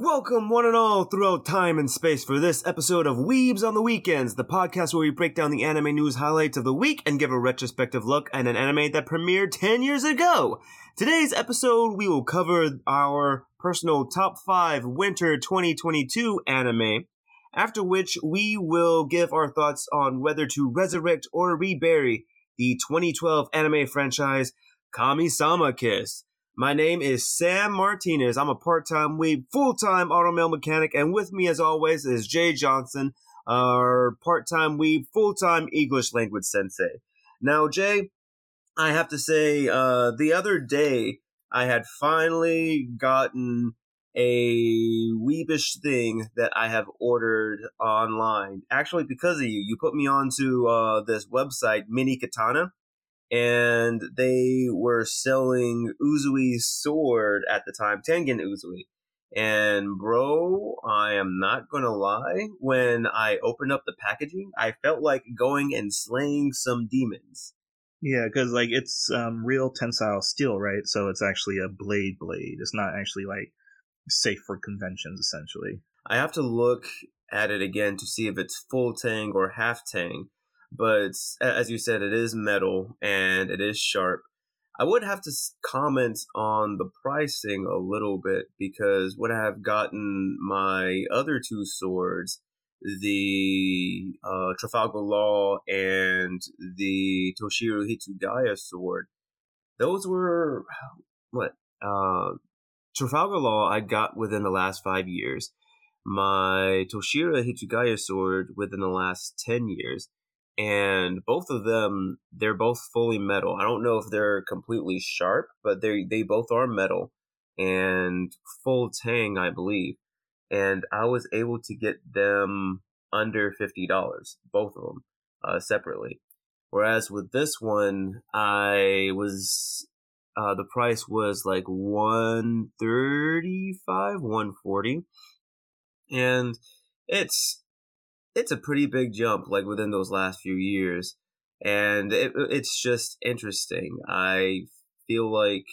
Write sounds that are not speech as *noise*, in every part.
Welcome, one and all, throughout time and space for this episode of Weebs on the Weekends, the podcast where we break down the anime news highlights of the week and give a retrospective look at an anime that premiered 10 years ago. Today's episode, we will cover our personal top 5 winter 2022 anime, after which we will give our thoughts on whether to resurrect or rebury the 2012 anime franchise Kami-sama Kiss. My name is Sam Martinez. I'm a part-time weeb, full-time automail mechanic, and with me, as always, is Jay Johnson, our part-time weeb, full-time English language sensei. Now, Jay, I have to say, uh, the other day I had finally gotten a weebish thing that I have ordered online. Actually, because of you, you put me onto uh, this website, Mini Katana and they were selling Uzui's sword at the time, Tengen Uzui. And bro, I am not gonna lie, when I opened up the packaging, I felt like going and slaying some demons. Yeah, because like it's um, real tensile steel, right? So it's actually a blade blade. It's not actually like safe for conventions, essentially. I have to look at it again to see if it's full tang or half tang but as you said, it is metal and it is sharp. I would have to comment on the pricing a little bit because would I have gotten my other two swords, the uh, Trafalgar Law and the Toshiro Hitsugaya sword, those were *sighs* what uh, Trafalgar Law I got within the last five years. My Toshiro Hitsugaya sword within the last ten years and both of them they're both fully metal. I don't know if they're completely sharp, but they they both are metal and full tang, I believe. And I was able to get them under fifty dollars, both of them, uh, separately. Whereas with this one, I was uh, the price was like one thirty five, one forty, and it's it's a pretty big jump like within those last few years and it, it's just interesting. I feel like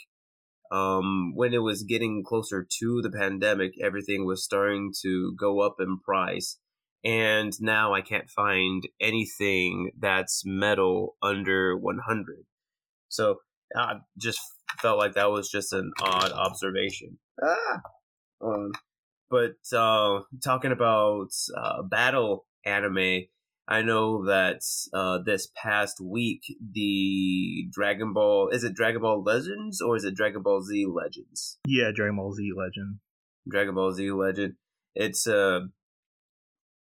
um, when it was getting closer to the pandemic everything was starting to go up in price and now i can't find anything that's metal under 100 so i just felt like that was just an odd observation. Ah! um, but uh, talking about uh, battle anime, I know that uh, this past week the Dragon Ball is it Dragon Ball Legends or is it Dragon Ball Z Legends? Yeah, Dragon Ball Z Legend. Dragon Ball Z Legend. It's a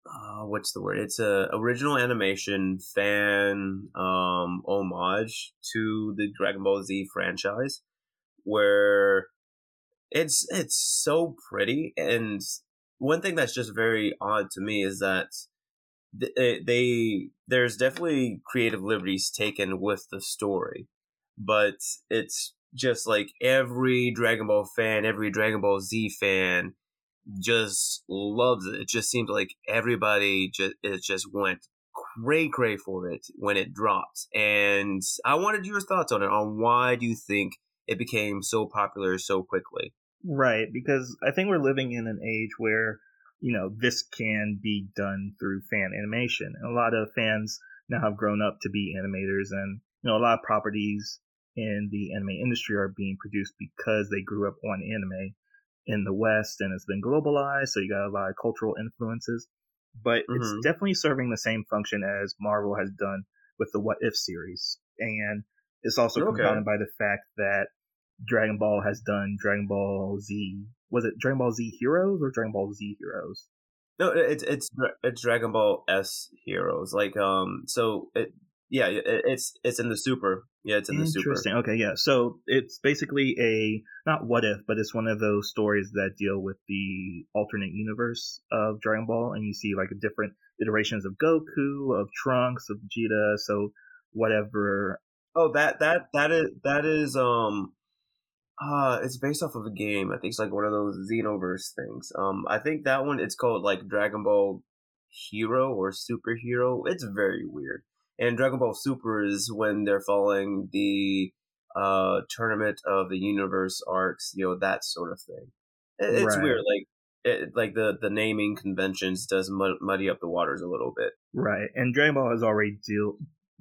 uh, what's the word? It's a original animation fan um, homage to the Dragon Ball Z franchise, where it's it's so pretty. And one thing that's just very odd to me is that Eh, they there's definitely creative liberties taken with the story, but it's just like every Dragon Ball fan, every Dragon Ball Z fan just loves it. It just seems like everybody just it just went cray cray for it when it dropped. And I wanted your thoughts on it. On why do you think it became so popular so quickly? Right, because I think we're living in an age where you know, this can be done through fan animation. And a lot of fans now have grown up to be animators and, you know, a lot of properties in the anime industry are being produced because they grew up on anime in the West and it's been globalized. So you got a lot of cultural influences, but mm-hmm. it's definitely serving the same function as Marvel has done with the What If series. And it's also okay. compounded by the fact that Dragon Ball has done Dragon Ball Z was it Dragon Ball Z Heroes or Dragon Ball Z Heroes? No, it's it's it's Dragon Ball S Heroes. Like um, so it yeah, it, it's it's in the Super. Yeah, it's in the Super. Interesting. Okay, yeah. So it's basically a not what if, but it's one of those stories that deal with the alternate universe of Dragon Ball, and you see like different iterations of Goku, of Trunks, of Vegeta. So whatever. Oh, that that that is that is um uh, it's based off of a game. I think it's like one of those Xenoverse things. Um, I think that one it's called like Dragon Ball Hero or Superhero. It's very weird. And Dragon Ball Super is when they're following the uh tournament of the universe arcs, you know, that sort of thing. It, it's right. weird. Like it, like the the naming conventions does muddy up the waters a little bit. Right, and Dragon Ball has already deal,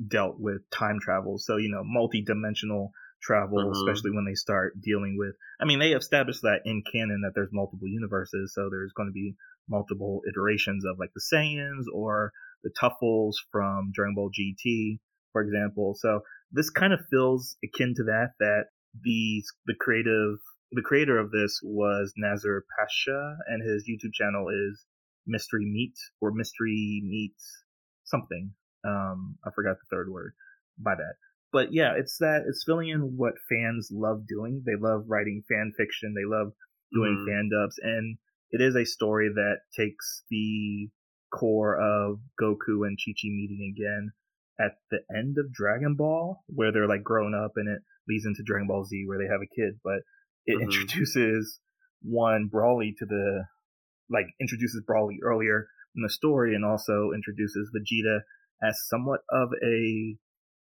dealt with time travel, so you know multi-dimensional travel, mm-hmm. especially when they start dealing with. I mean, they established that in canon that there's multiple universes, so there's going to be multiple iterations of like the Saiyans or the Tuffles from Dragon Ball GT, for example. So this kind of feels akin to that. That the the creative the creator of this was Nazar Pasha, and his YouTube channel is Mystery Meat or Mystery Meat something. Um, I forgot the third word. By that, but yeah, it's that it's filling in what fans love doing. They love writing fan fiction. They love doing mm. fan dubs, and it is a story that takes the core of Goku and Chi Chi meeting again at the end of Dragon Ball, where they're like grown up, and it leads into Dragon Ball Z, where they have a kid. But it mm-hmm. introduces one Broly to the like introduces Broly earlier in the story, and also introduces Vegeta as somewhat of a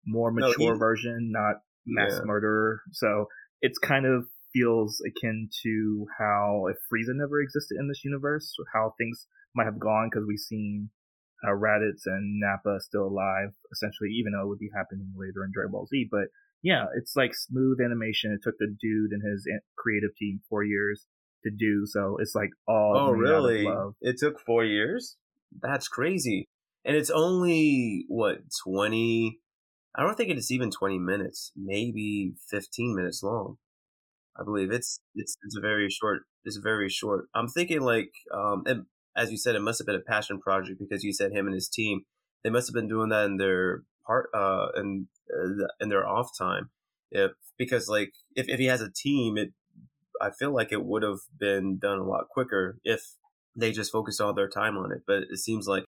more mature no, he, version, not mass yeah. murderer. So it's kind of feels akin to how if Frieza never existed in this universe, how things might have gone because we've seen uh, Raditz and Nappa still alive, essentially, even though it would be happening later in Dragon Ball Z. But yeah, it's like smooth animation. It took the dude and his creative team four years to do, so it's like all. Oh, really? It took four years. That's crazy, and it's only what twenty. I don't think it's even twenty minutes. Maybe fifteen minutes long. I believe it's it's it's a very short. It's very short. I'm thinking like um, and as you said, it must have been a passion project because you said him and his team. They must have been doing that in their part uh in uh, in their off time. If because like if if he has a team, it I feel like it would have been done a lot quicker if they just focused all their time on it. But it seems like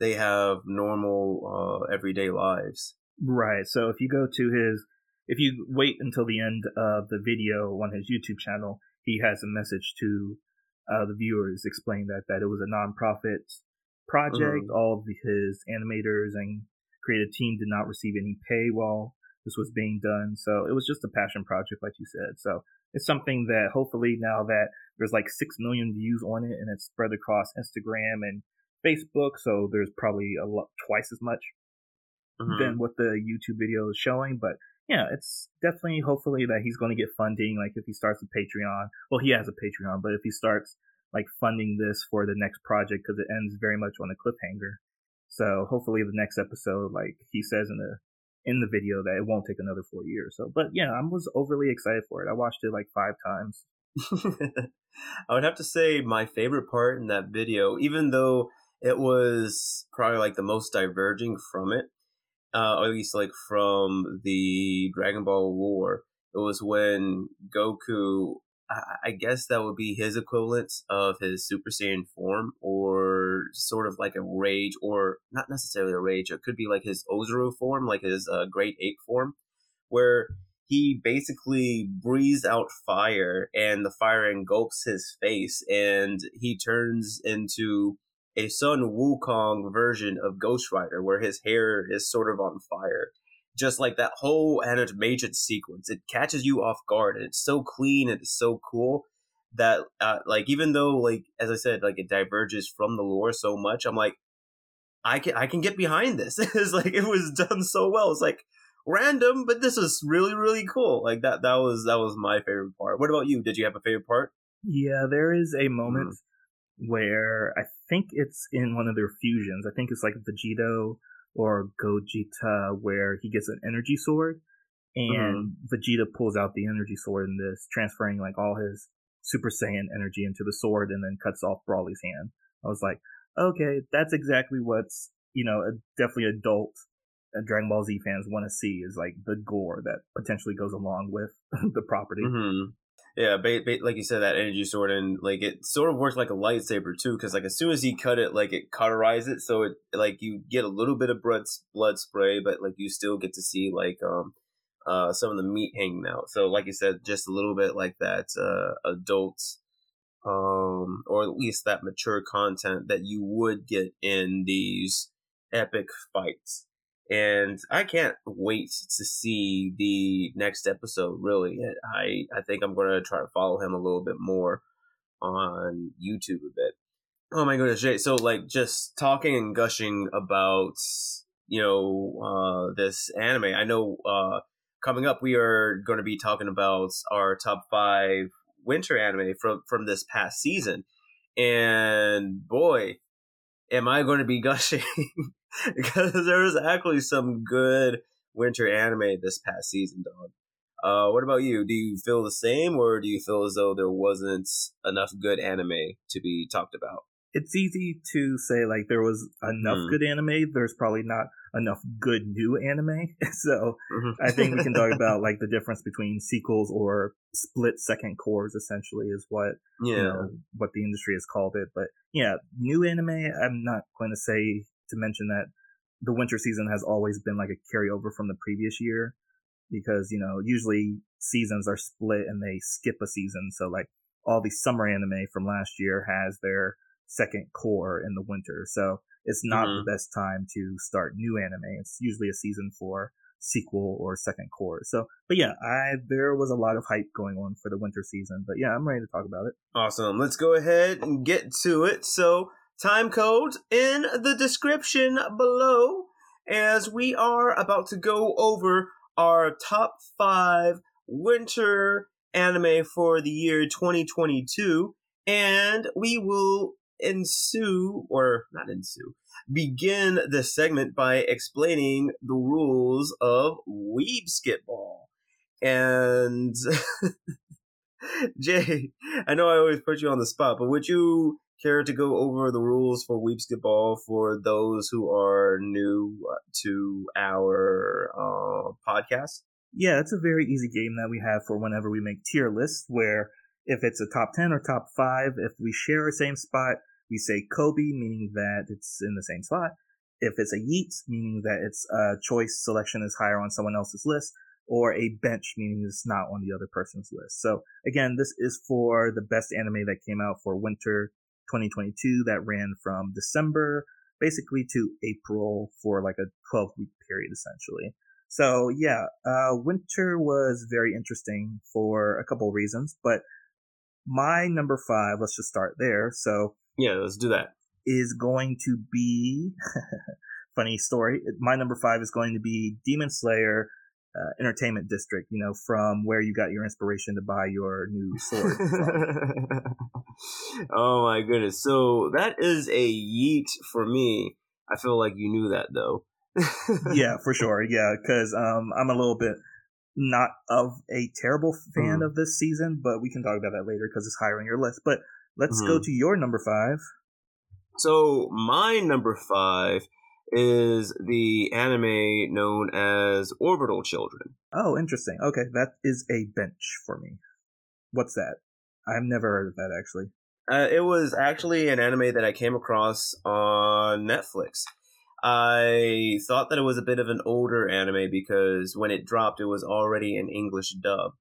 they have normal uh, everyday lives. Right. So if you go to his if you wait until the end of the video on his YouTube channel, he has a message to uh, the viewers explaining that that it was a nonprofit project. Mm-hmm. All of his animators and creative team did not receive any pay while this was being done. So it was just a passion project, like you said. So it's something that hopefully now that there's like six million views on it and it's spread across Instagram and Facebook, so there's probably a lot twice as much mm-hmm. than what the YouTube video is showing. But yeah, it's definitely hopefully that he's going to get funding. Like if he starts a Patreon, well, he has a Patreon, but if he starts like funding this for the next project because it ends very much on a cliffhanger. So hopefully the next episode, like he says in the in the video, that it won't take another four years. So, but yeah, I was overly excited for it. I watched it like five times. *laughs* I would have to say my favorite part in that video, even though it was probably like the most diverging from it, uh, or at least like from the Dragon Ball War. It was when Goku, I, guess that would be his equivalent of his Super Saiyan form, or sort of like a rage, or not necessarily a rage. It could be like his Ozaru form, like his uh, Great Ape form, where he basically breathes out fire and the fire engulfs his face and he turns into a Sun Wukong version of Ghost Rider, where his hair is sort of on fire. Just like that whole animation sequence, it catches you off guard, and it's so clean and it's so cool that, uh, like, even though, like, as I said, like, it diverges from the lore so much, I'm like, I can I can get behind this. *laughs* it's like it was done so well. It's like random, but this is really really cool. Like that that was that was my favorite part. What about you? Did you have a favorite part? Yeah, there is a moment mm where I think it's in one of their fusions. I think it's like Vegito or Gogeta where he gets an energy sword and mm-hmm. Vegeta pulls out the energy sword in this, transferring like all his Super Saiyan energy into the sword and then cuts off Broly's hand. I was like, okay, that's exactly what's, you know, definitely adult uh, Dragon Ball Z fans want to see is like the gore that potentially goes along with *laughs* the property. Mm-hmm. Yeah, ba- ba- like you said, that energy sword and like it sort of works like a lightsaber too, because like as soon as he cut it, like it cauterizes it, so it like you get a little bit of blood blood spray, but like you still get to see like um uh some of the meat hanging out. So like you said, just a little bit like that uh adult um or at least that mature content that you would get in these epic fights and I can't wait to see the next episode. Really, I I think I'm going to try to follow him a little bit more. on YouTube a bit. Oh my goodness, Jay. So like just talking and gushing about you know uh, this anime. I know uh, coming up we are going to be talking about our top five winter anime from from this past season, and boy, am I going to be *laughs* gushing *laughs* because there was actually some good winter anime this past season, dog. Uh, what about you? Do you feel the same, or do you feel as though there wasn't enough good anime to be talked about? It's easy to say like there was enough mm. good anime. There's probably not enough good new anime. *laughs* so mm-hmm. I think we can talk *laughs* about like the difference between sequels or split second cours. Essentially, is what yeah you know, what the industry has called it. But yeah, new anime. I'm not going to say to mention that the winter season has always been like a carryover from the previous year because you know usually seasons are split and they skip a season. So like all the summer anime from last year has their second cour in the winter. So it's not mm-hmm. the best time to start new anime. It's usually a season for sequel or second cour. So but yeah i there was a lot of hype going on for the winter season but yeah i'm ready to talk about it. Awesome. Let's go ahead and get to it. So time code in the description below as we are about to go over our top five winter anime for the year 2022, and we will ensue, or not ensue, begin this segment by explaining the rules of Weebskitball. And *laughs* Jay, I know I always put you on the spot, but would you care to go over the rules for Weebskitball for those who are new to our uh, podcast? Yeah, it's a very easy game that we have for whenever we make tier lists where if it's a top 10 or top 5, if we share a same spot, we say Kobe, meaning that it's in the same spot. If it's a Yeet, meaning that its uh, choice selection is higher on someone else's list, or a bench, meaning it's not on the other person's list. So again, this is for the best anime that came out for winter 2022 that ran from December basically to April for like a 12 week period essentially. So yeah, uh, winter was very interesting for a couple of reasons, but my number five, let's just start there. So yeah, let's do that. Is going to be *laughs* funny story. My number five is going to be Demon Slayer uh, entertainment district, you know, from where you got your inspiration to buy your new sword. *laughs* oh my goodness. So that is a yeet for me. I feel like you knew that though. yeah, *laughs* for sure. Yeah, because um, I'm a little bit not of a terrible fan mm. of this season, but we can talk about that later because it's higher on your list. But let's mm. go mm-hmm. to your number five. So my number five is the anime known as Orbital Children. Oh, interesting. Okay, that is a bench for me. What's that? I've never heard of that actually. Uh, it was actually an anime that I came across on Netflix. I thought that it was a bit of an older anime because when it dropped, it was already an English dub.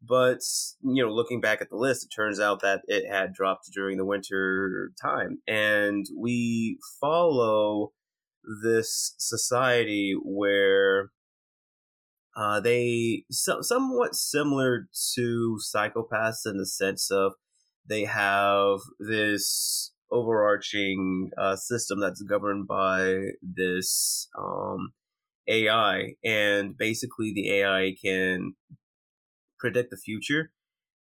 But, you know, looking back at the list, it turns out that it had dropped during the winter time. And we follow this society where uh, they so, somewhat similar to Psycho-Pass in the sense of they have this overarching uh, system that's governed by this um, AI, and basically the AI can predict the future,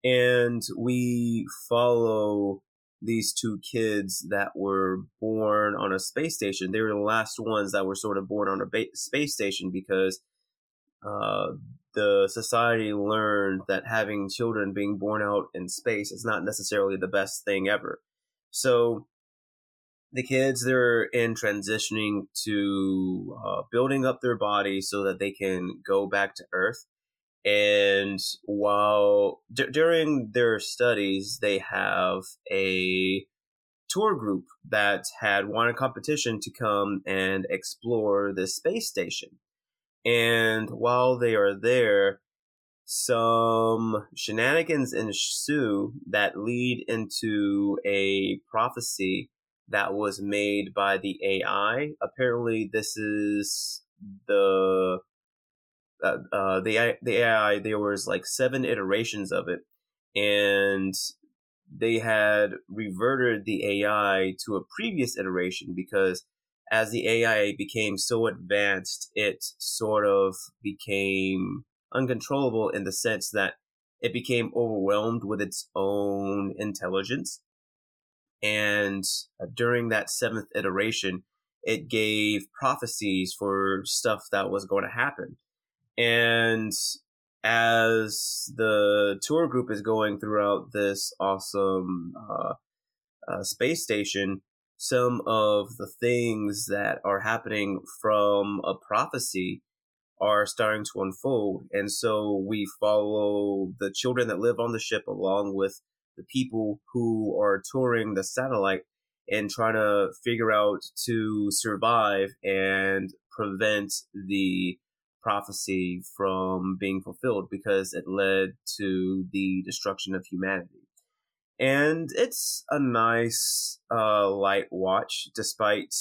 and we follow these two kids that were born on a space station. They were the last ones that were sort of born on a ba- space station because uh, the society learned that having children being born out in space is not necessarily the best thing ever. So the kids they're in transitioning to uh, building up their body so that they can go back to Earth and while d- during their studies they have a tour group that had won a competition to come and explore the space station and while they are there some shenanigans ensue that lead into a prophecy that was made by the AI. Apparently, this is the uh, the the AI there was like seven iterations of it, and they had reverted the AI to a previous iteration because as the AI became so advanced, it sort of became uncontrollable in the sense that it became overwhelmed with its own intelligence. And uh, during that seventh iteration, it gave prophecies for stuff that was going to happen. And as the tour group is going throughout this awesome uh, uh, space station, some of the things that are happening from a prophecy are starting to unfold. And so we follow the children that live on the ship along with the people who are touring the satellite and trying to figure out to survive and prevent the prophecy from being fulfilled because it led to the destruction of humanity. And it's a nice uh, light watch, despite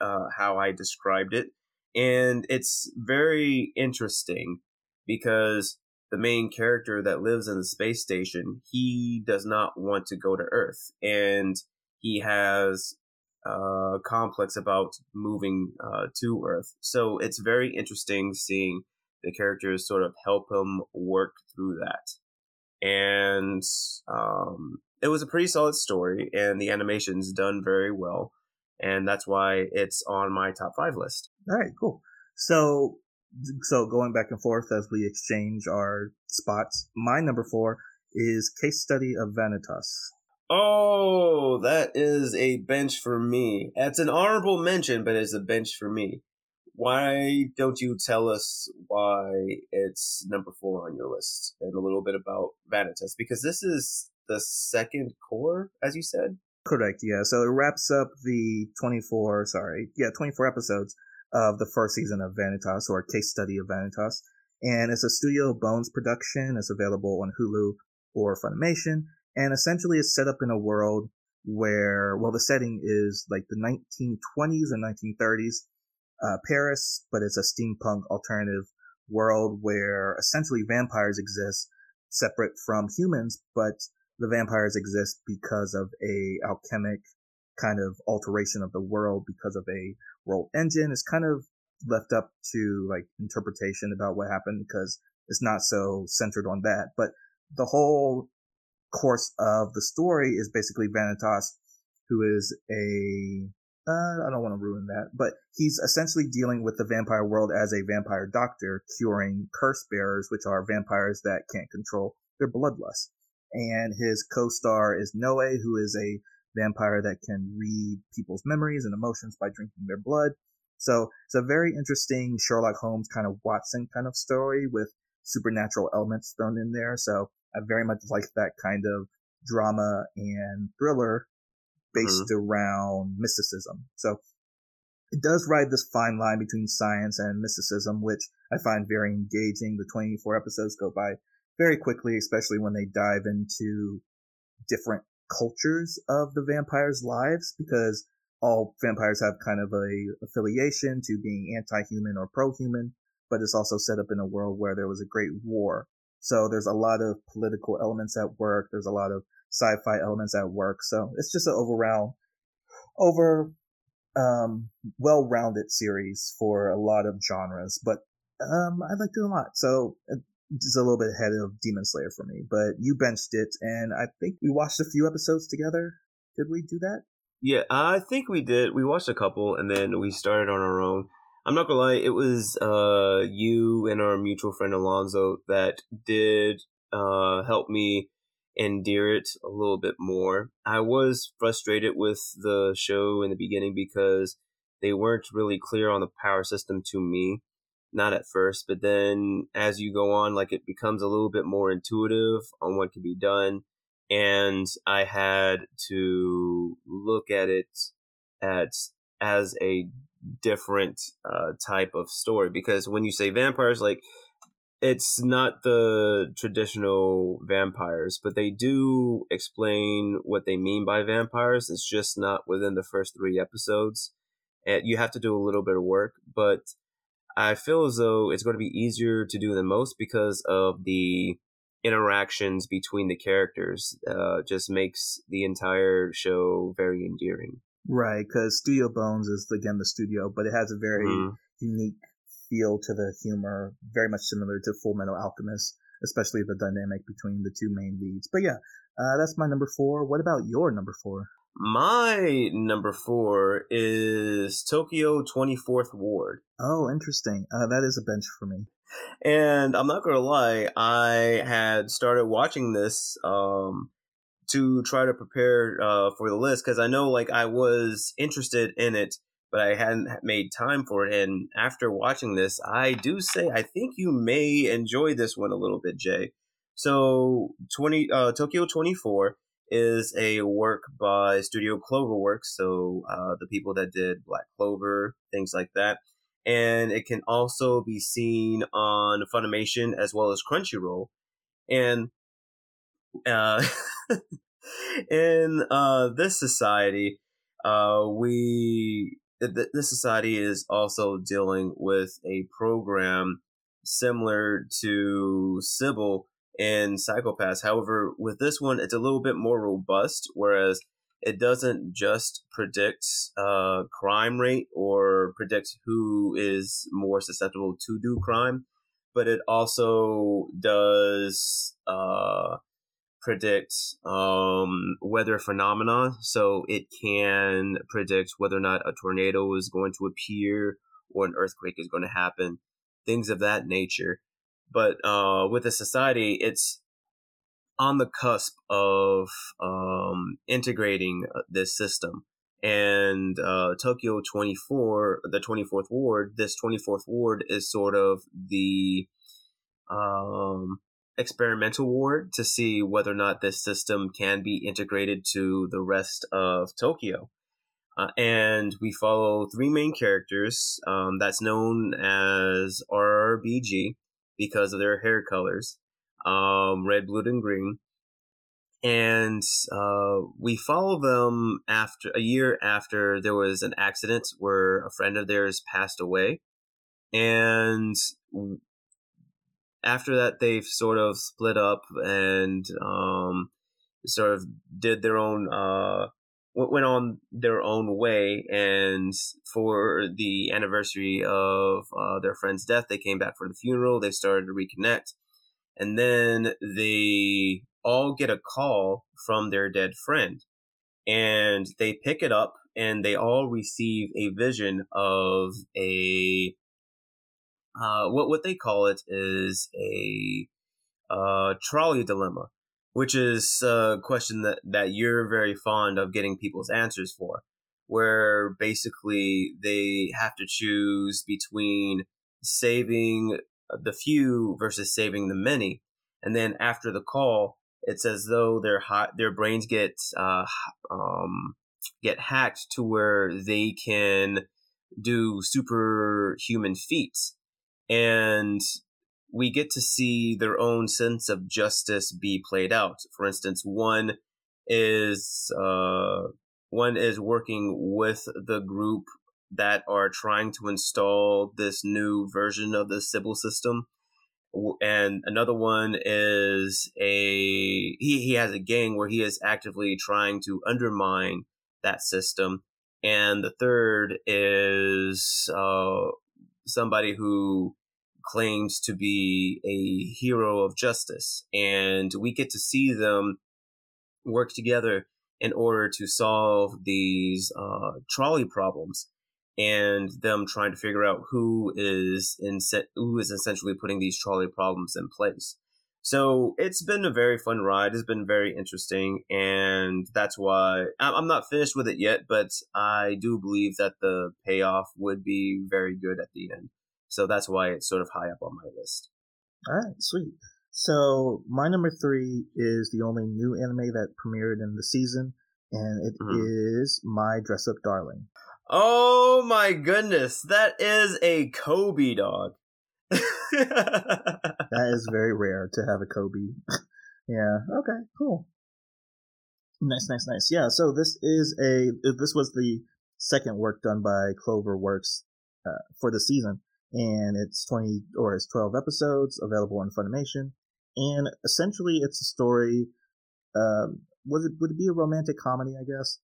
uh, how I described it. And it's very interesting because the main character that lives in the space station, he does not want to go to Earth. And he has uh, complex about moving uh, to Earth. So it's very interesting seeing the characters sort of help him work through that. And um, it was a pretty solid story, and the animation's done very well. And that's why it's on my top five list. All right, cool. So, so going back and forth as we exchange our spots, my number four is Case Study of Vanitas. Oh, that is a bench for me. That's an honorable mention, but it's a bench for me. Why don't you tell us why it's number four on your list and a little bit about Vanitas? Because this is the second cour, as you said. Correct, yeah. So it wraps up the 24, sorry, yeah, 24 episodes of the first season of Vanitas or Case Study of Vanitas. And it's a Studio Bones production. It's available on Hulu or Funimation and essentially it's set up in a world where, well, the setting is like the 1920s and 1930s uh, Paris, but it's a steampunk alternative world where essentially vampires exist separate from humans, but the vampires exist because of a alchemic kind of alteration of the world because of a world engine. It's kind of left up to like interpretation about what happened because it's not so centered on that. But the whole course of the story is basically Vanitas, who is a uh, I don't want to ruin that, but he's essentially dealing with the vampire world as a vampire doctor, curing curse bearers, which are vampires that can't control their bloodlust. And his co-star is Noe, who is a vampire that can read people's memories and emotions by drinking their blood. So it's a very interesting Sherlock Holmes kind of Watson kind of story with supernatural elements thrown in there. So I very much like that kind of drama and thriller based mm-hmm. around mysticism. So it does ride this fine line between science and mysticism, which I find very engaging. The 24 episodes go by very quickly, especially when they dive into different cultures of the vampires' lives, because all vampires have kind of a affiliation to being anti-human or pro-human, but it's also set up in a world where there was a great war so there's a lot of political elements at work. There's a lot of sci-fi elements at work. So it's just an overall, over, um, well-rounded series for a lot of genres, but, um, I liked it a lot. So uh, just a little bit ahead of Demon Slayer for me, but you benched it and I think we watched a few episodes together. Did we do that? Yeah, I think we did. We watched a couple and then we started on our own. I'm not gonna lie, it was uh you and our mutual friend Alonzo that did uh help me endear it a little bit more. I was frustrated with the show in the beginning because they weren't really clear on the power system to me. Not at first, but then as you go on, like it becomes a little bit more intuitive on what can be done. And I had to look at it at as a different uh, type of story because when you say vampires, like it's not the traditional vampires, but they do explain what they mean by vampires. It's just not within the first three episodes. And you have to do a little bit of work, but I feel as though it's going to be easier to do than most because of the interactions between the characters uh, just makes the entire show very endearing. Right, because Studio Bones is again the studio, but it has a very mm. unique feel to the humor, very much similar to Full Metal Alchemist, especially the dynamic between the two main leads. But yeah, uh, that's my number four. What about your number four? My number four is Tokyo 24th Ward. Oh, interesting. Uh, that is a bench for me. And I'm not gonna lie, I had started watching this um, to try to prepare uh, for the list because I know like I was interested in it, but I hadn't made time for it. And after watching this, I do say I think you may enjoy this one a little bit, Jay. So, twenty uh, Tokyo 24 is a work by Studio Cloverworks, so uh, the people that did Black Clover, things like that. And it can also be seen on Funimation as well as Crunchyroll. And uh, *laughs* in uh, this society, uh, we th- this society is also dealing with a program similar to Sibyl in Psycho-Pass. However, with this one, it's a little bit more robust, whereas it doesn't just predict uh, crime rate or predict who is more susceptible to do crime, but it also does uh, predict um, weather phenomena. So it can predict whether or not a tornado is going to appear or an earthquake is going to happen, things of that nature. But uh, with the society, it's on the cusp of um, integrating uh, this system. And uh, Tokyo 24, the 24th ward, this 24th ward is sort of the um, experimental ward to see whether or not this system can be integrated to the rest of Tokyo. Uh, and we follow three main characters um, that's known as RBG because of their hair colors, um, red, blue, and green. And uh, we follow them after a year after there was an accident where a friend of theirs passed away, and after that they've sort of split up and um, sort of did their own uh, went on their own way. And for the anniversary of uh, their friend's death they came back for the funeral. They started to reconnect. And then they all get a call from their dead friend. And they pick it up and they all receive a vision of a uh, what what they call it is a uh, trolley dilemma which is a question that, that you're very fond of getting people's answers for, where basically they have to choose between saving the few versus saving the many. And then after the call, it's as though their hot, their brains get uh, um, get hacked to where they can do superhuman feats. And we get to see their own sense of justice be played out. For instance, one is uh, one is working with the group that are trying to install this new version of the Sibyl system. And another one is a he, he has a gang where he is actively trying to undermine that system. And the third is uh, somebody who claims to be a hero of justice. And we get to see them work together in order to solve these uh, trolley problems and them trying to figure out who is in who is essentially putting these trolley problems in place. So it's been a very fun ride. It's been very interesting, and that's why I'm not finished with it yet. But I do believe that the payoff would be very good at the end. So that's why it's sort of high up on my list. All right, sweet. So my number three is the only new anime that premiered in the season, and it mm-hmm. is My Dress Up Darling. Oh my goodness, that is a Kobe dog. *laughs* that is very rare to have a Kobe. *laughs* yeah. Okay. Cool. Nice, nice, nice. Yeah. So this is a this was the second work done by Clover Works uh, for the season, and it's 20 or it's 12 episodes available on Funimation. and essentially it's a story. Um, was it would it be a romantic comedy? I guess.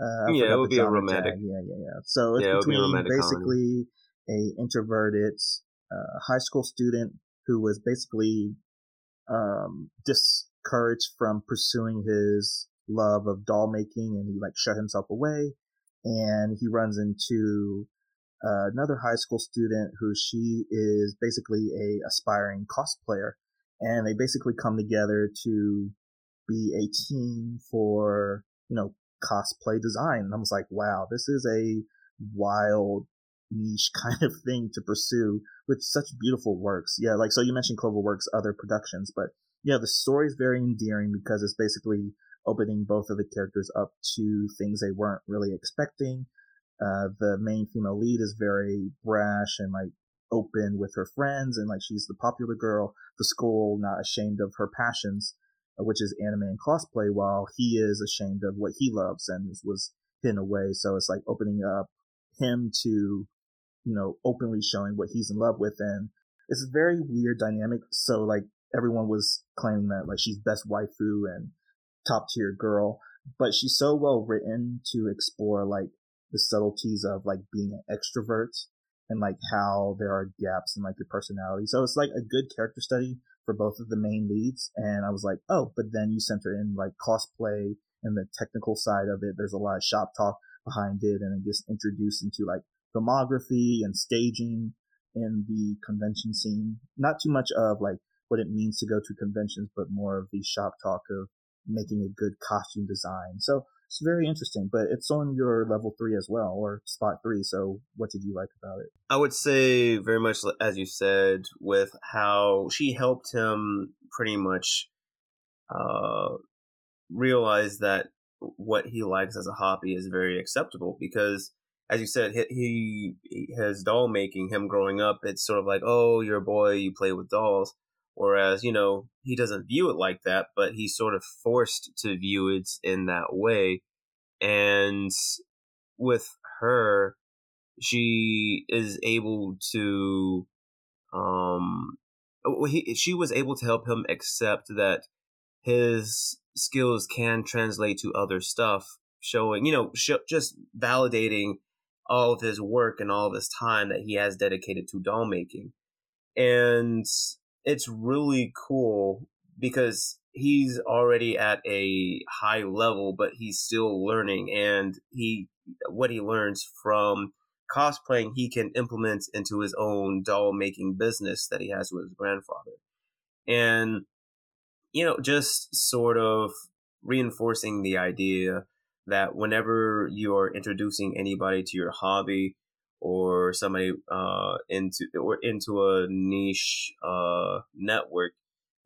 Uh, I yeah, it would be a romantic. Tag. Yeah, yeah, yeah. So it's yeah, between it basically comedy. a introverted uh, high school student who was basically um, discouraged from pursuing his love of doll making, and he like shut himself away. And he runs into uh, another high school student who she is basically a aspiring cosplayer, and they basically come together to be a team for you know cosplay design. And I was like, wow, this is a wild niche *laughs* kind of thing to pursue with such beautiful works. Yeah, like so you mentioned Cloverworks other productions, but yeah, the story is very endearing because it's basically opening both of the characters up to things they weren't really expecting. Uh, the main female lead is very brash and like open with her friends and like she's the popular girl, the school not ashamed of her passions, uh, which is anime and cosplay, while he is ashamed of what he loves and was hidden away. So it's like opening up him to, you know, openly showing what he's in love with. And it's a very weird dynamic. So like everyone was claiming that like she's best waifu and top tier girl, but she's so well written to explore like the subtleties of like being an extrovert and like how there are gaps in like your personality. So it's like a good character study for both of the main leads. And I was like, oh, but then you center in like cosplay and the technical side of it. There's a lot of shop talk behind it and it gets introduced into like filmography and staging in the convention scene. Not too much of like what it means to go to conventions, but more of the shop talk of making a good costume design. So it's very interesting, but it's on your level three as well, or spot three. So, what did you like about it? I would say very much as you said, with how she helped him pretty much uh, realize that what he likes as a hobby is very acceptable because as you said he, he his doll making him growing up it's sort of like oh you're a boy you play with dolls Whereas, you know, he doesn't view it like that, but he's sort of forced to view it in that way. And with her, she is able to, um, he, she was able to help him accept that his skills can translate to other stuff, showing, you know, sh- just validating all of his work and all of his time that he has dedicated to doll making. And it's really cool because he's already at a high level, but he's still learning, and he what he learns from cosplaying he can implement into his own doll making business that he has with his grandfather, and you know just sort of reinforcing the idea that whenever you are introducing anybody to your hobby or somebody uh, into or into a niche uh, network,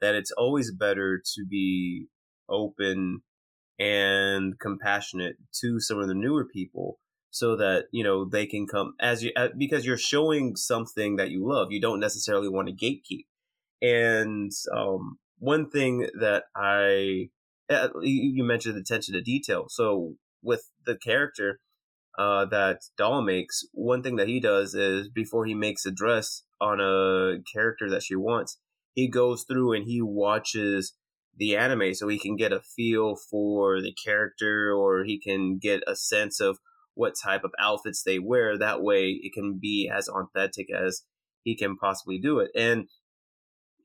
that it's always better to be open and compassionate to some of the newer people so that you know they can come as you because you're showing something that you love you don't necessarily want to gatekeep. And um, one thing that i you mentioned attention to detail so with the character uh, that Doll makes, one thing that he does is before he makes a dress on a character that she wants, he goes through and he watches the anime so he can get a feel for the character or he can get a sense of what type of outfits they wear. That way it can be as authentic as he can possibly do it. And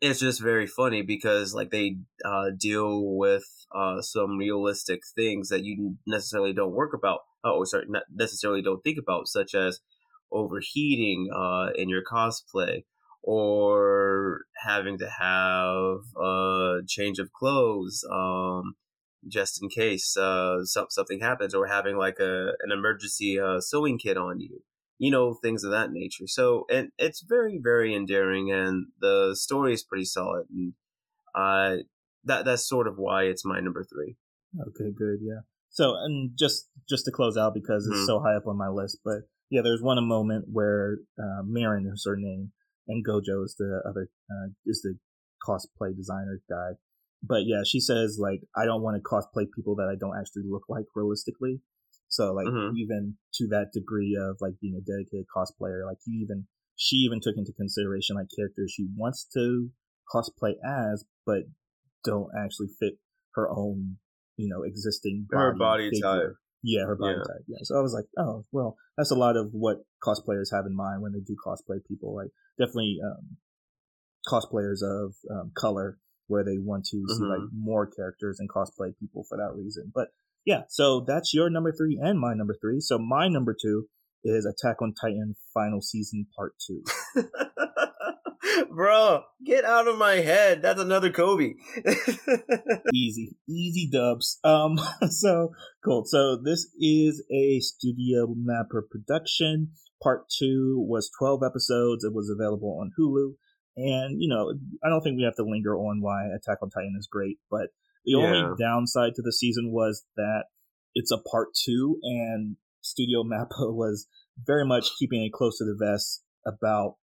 it's just very funny because like they uh, deal with uh, some realistic things that you necessarily don't work about oh sorry not necessarily don't think about such as overheating uh, in your cosplay or having to have a change of clothes um, just in case uh, something happens or having like a an emergency uh, sewing kit on you you know things of that nature so and it's very very endearing and the story is pretty solid and uh that that's sort of why it's my number three okay good yeah so, and just just to close out because it's mm-hmm. so high up on my list, but yeah, there's one a moment where uh, Marin is her name, and Gojo is the other uh, is the cosplay designer guy. But yeah, she says like I don't want to cosplay people that I don't actually look like realistically. So like mm-hmm. even to that degree of like being a dedicated cosplayer, like you even she even took into consideration like characters she wants to cosplay as, but don't actually fit her own, you know, existing body her body figure. type. Yeah, her body yeah. type. Yeah. So I was like, oh, well, that's a lot of what cosplayers have in mind when they do cosplay people. Like definitely um, cosplayers of um, color where they want to mm-hmm. see like mm-hmm. more characters and cosplay people for that reason. But yeah, so that's your number three and my number three. So my number two is Attack on Titan final season part two. *laughs* Bro, get out of my head. That's another Kobe. *laughs* easy, easy dubs. Um, *laughs* so cool. So this is a Studio Mappa production. Part two was 12 episodes. It was available on Hulu. And, you know, I don't think we have to linger on why Attack on Titan is great, but the yeah. only downside to the season was that it's a part two and Studio Mappa *laughs* was very much keeping it close to the vest about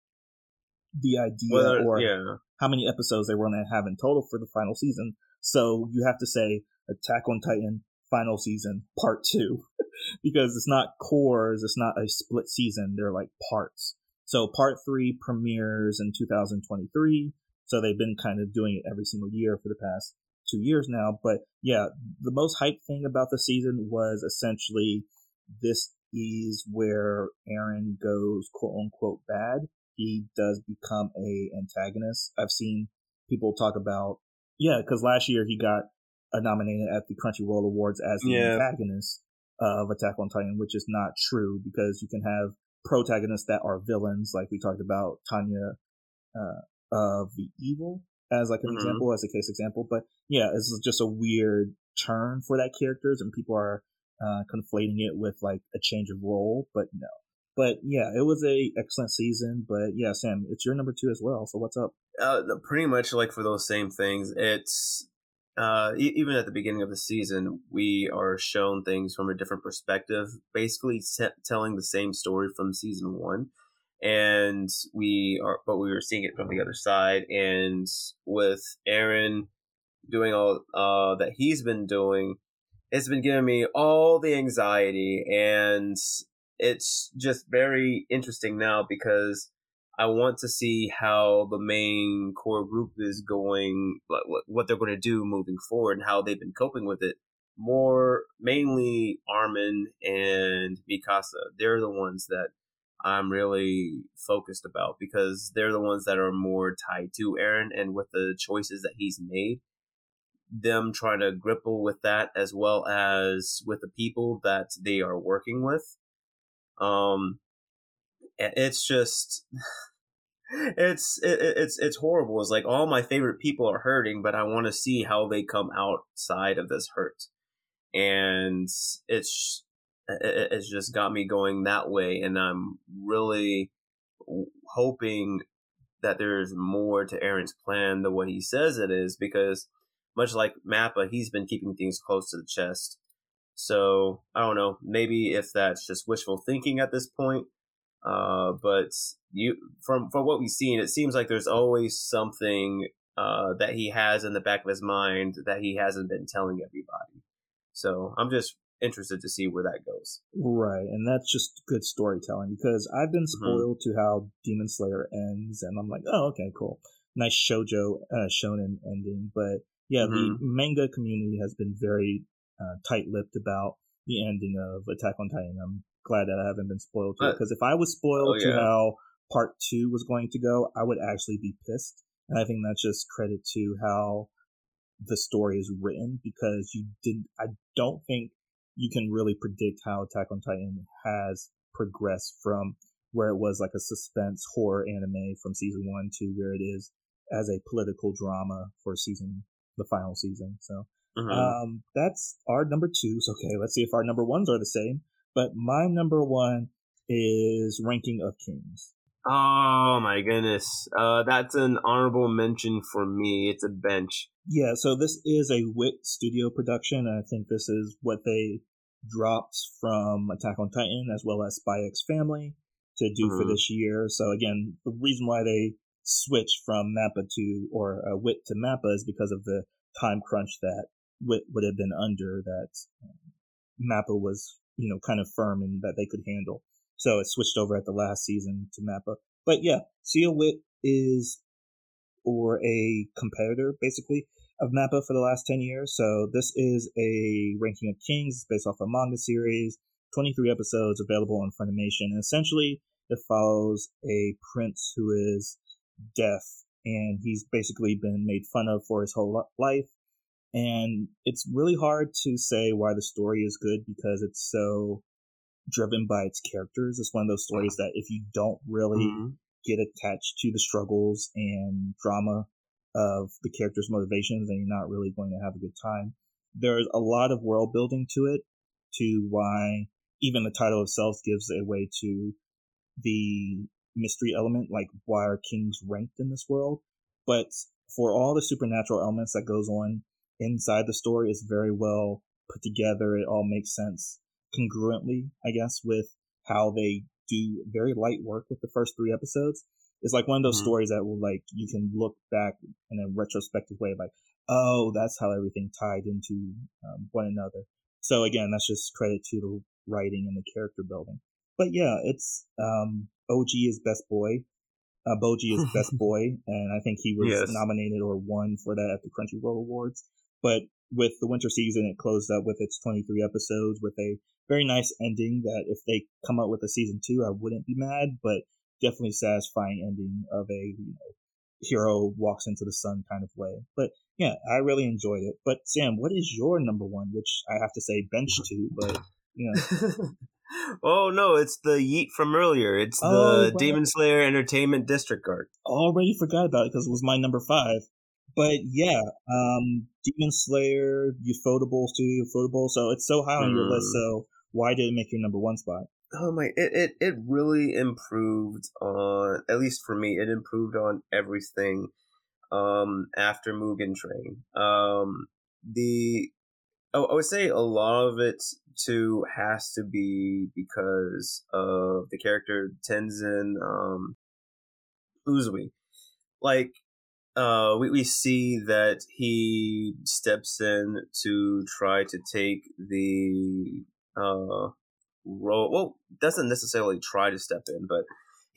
the idea well, or yeah. how many episodes they were going to have in total for the final season. So you have to say Attack on Titan final season part two *laughs* because it's not cours, it's not a split season, they're like parts. So part three premieres in 2023. So they've been kind of doing it every single year for the past two years now. But yeah, the most hype thing about the season was essentially this is where Eren goes quote unquote bad he does become a antagonist. I've seen people talk about yeah, because last year he got uh, nominated at the Crunchyroll Awards as the yeah. antagonist of Attack on Titan, which is not true because you can have protagonists that are villains, like we talked about Tanya uh, of the Evil as like an mm-hmm. example, as a case example. But yeah, this is just a weird turn for that characters, and people are uh, conflating it with like a change of role. But no, but yeah, it was a excellent season. But yeah, Sam, it's your number two as well. So what's up? Uh, pretty much like for those same things. It's uh, e- even at the beginning of the season, we are shown things from a different perspective, basically telling the same story from season one. And we are, but we were seeing it from the other side. And with Eren doing all uh, that he's been doing, it's been giving me all the anxiety and it's just very interesting now because I want to see how the main core group is going, what what they're going to do moving forward, and how they've been coping with it. More mainly Armin and Mikasa. They're the ones that I'm really focused about because they're the ones that are more tied to Eren and with the choices that he's made. Them trying to grapple with that as well as with the people that they are working with um, it's just, *sighs* it's it, it's it's horrible. It's like all my favorite people are hurting, but I want to see how they come outside of this hurt, and it's it's just got me going that way, and I'm really hoping that there's more to Eren's plan than what he says it is, because much like Mappa, he's been keeping things close to the chest. So I don't know. Maybe if that's just wishful thinking at this point. Uh, but you from from what we've seen, it seems like there's always something uh, that he has in the back of his mind that he hasn't been telling everybody. So I'm just interested to see where that goes. Right, and that's just good storytelling because I've been mm-hmm. spoiled mm-hmm. to how Demon Slayer ends, and I'm like, oh, okay, cool, nice shojo uh, shonen ending. But yeah, mm-hmm. the manga community has been very uh, tight-lipped about the ending of Attack on Titan. I'm glad that I haven't been spoiled to because if I was spoiled oh, yeah. to how part two was going to go, I would actually be pissed. And I think that's just credit to how the story is written because you did. I don't think you can really predict how Attack on Titan has progressed from where it was like a suspense horror anime from season one to where it is as a political drama for season the final season. So Mm-hmm. Um, that's our number two. So Okay, let's see if our number ones are the same. But my number one is Ranking of Kings. Oh my goodness. Uh, that's an honorable mention for me. It's a bench. Yeah, so this is a Wit Studio production. and I think this is what they dropped from Attack on Titan as well as Spy X Family to do mm-hmm. for this year. So again, the reason why they switched from Mappa to or uh, Wit to Mappa is because of the time crunch that Wit would have been under that um, Mappa was, you know, kind of firm and that they could handle. So it switched over at the last season to Mappa. But yeah, Seal Wit is or a competitor, basically, of Mappa for the last 10 years. So this is a ranking of kings based off a manga series, 23 episodes available on Funimation. And essentially, it follows a prince who is deaf and he's basically been made fun of for his whole life. And it's really hard to say why the story is good because it's so driven by its characters. It's one of those stories that if you don't really mm-hmm. get attached to the struggles and drama of the characters' motivations, then you're not really going to have a good time. There's a lot of world building to it, to why even the title itself gives a way to the mystery element, like why are kings ranked in this world? But for all the supernatural elements that goes on inside the story, it's very well put together. It all makes sense congruently, I guess, with how they do very light work with the first three episodes. It's like one of those mm-hmm. stories that will like you can look back in a retrospective way, like, oh, that's how everything tied into um, one another. So again, that's just credit to the writing and the character building. But yeah, it's um, OG is best boy. Uh, Bojji is *laughs* best boy, and I think he was yes. nominated or won for that at the Crunchyroll Awards. But with the winter season, it closed up with its 23 episodes with a very nice ending that if they come out with a season two, I wouldn't be mad, but definitely satisfying ending of a, you know, hero walks into the sun kind of way. But yeah, I really enjoyed it. But Sam, what is your number one? Which I have to say bench two, but you know. *laughs* oh no, it's the Yeet from earlier. It's oh, the Demon Slayer Entertainment District Guard. Already forgot about it because it was my number five. But yeah, um, Demon Slayer, Ufotable, Studio Ufotable. So it's so high on mm. your list. Hmm. So why did it make your number one spot? Oh my! It, it it really improved on at least for me. It improved on everything um, after Mugen Train. Um, the I would say a lot of it too has to be because of the character Tengen um, Uzui. Like uh, we, we see that he steps in to try to take the uh, role. Well, doesn't necessarily try to step in, but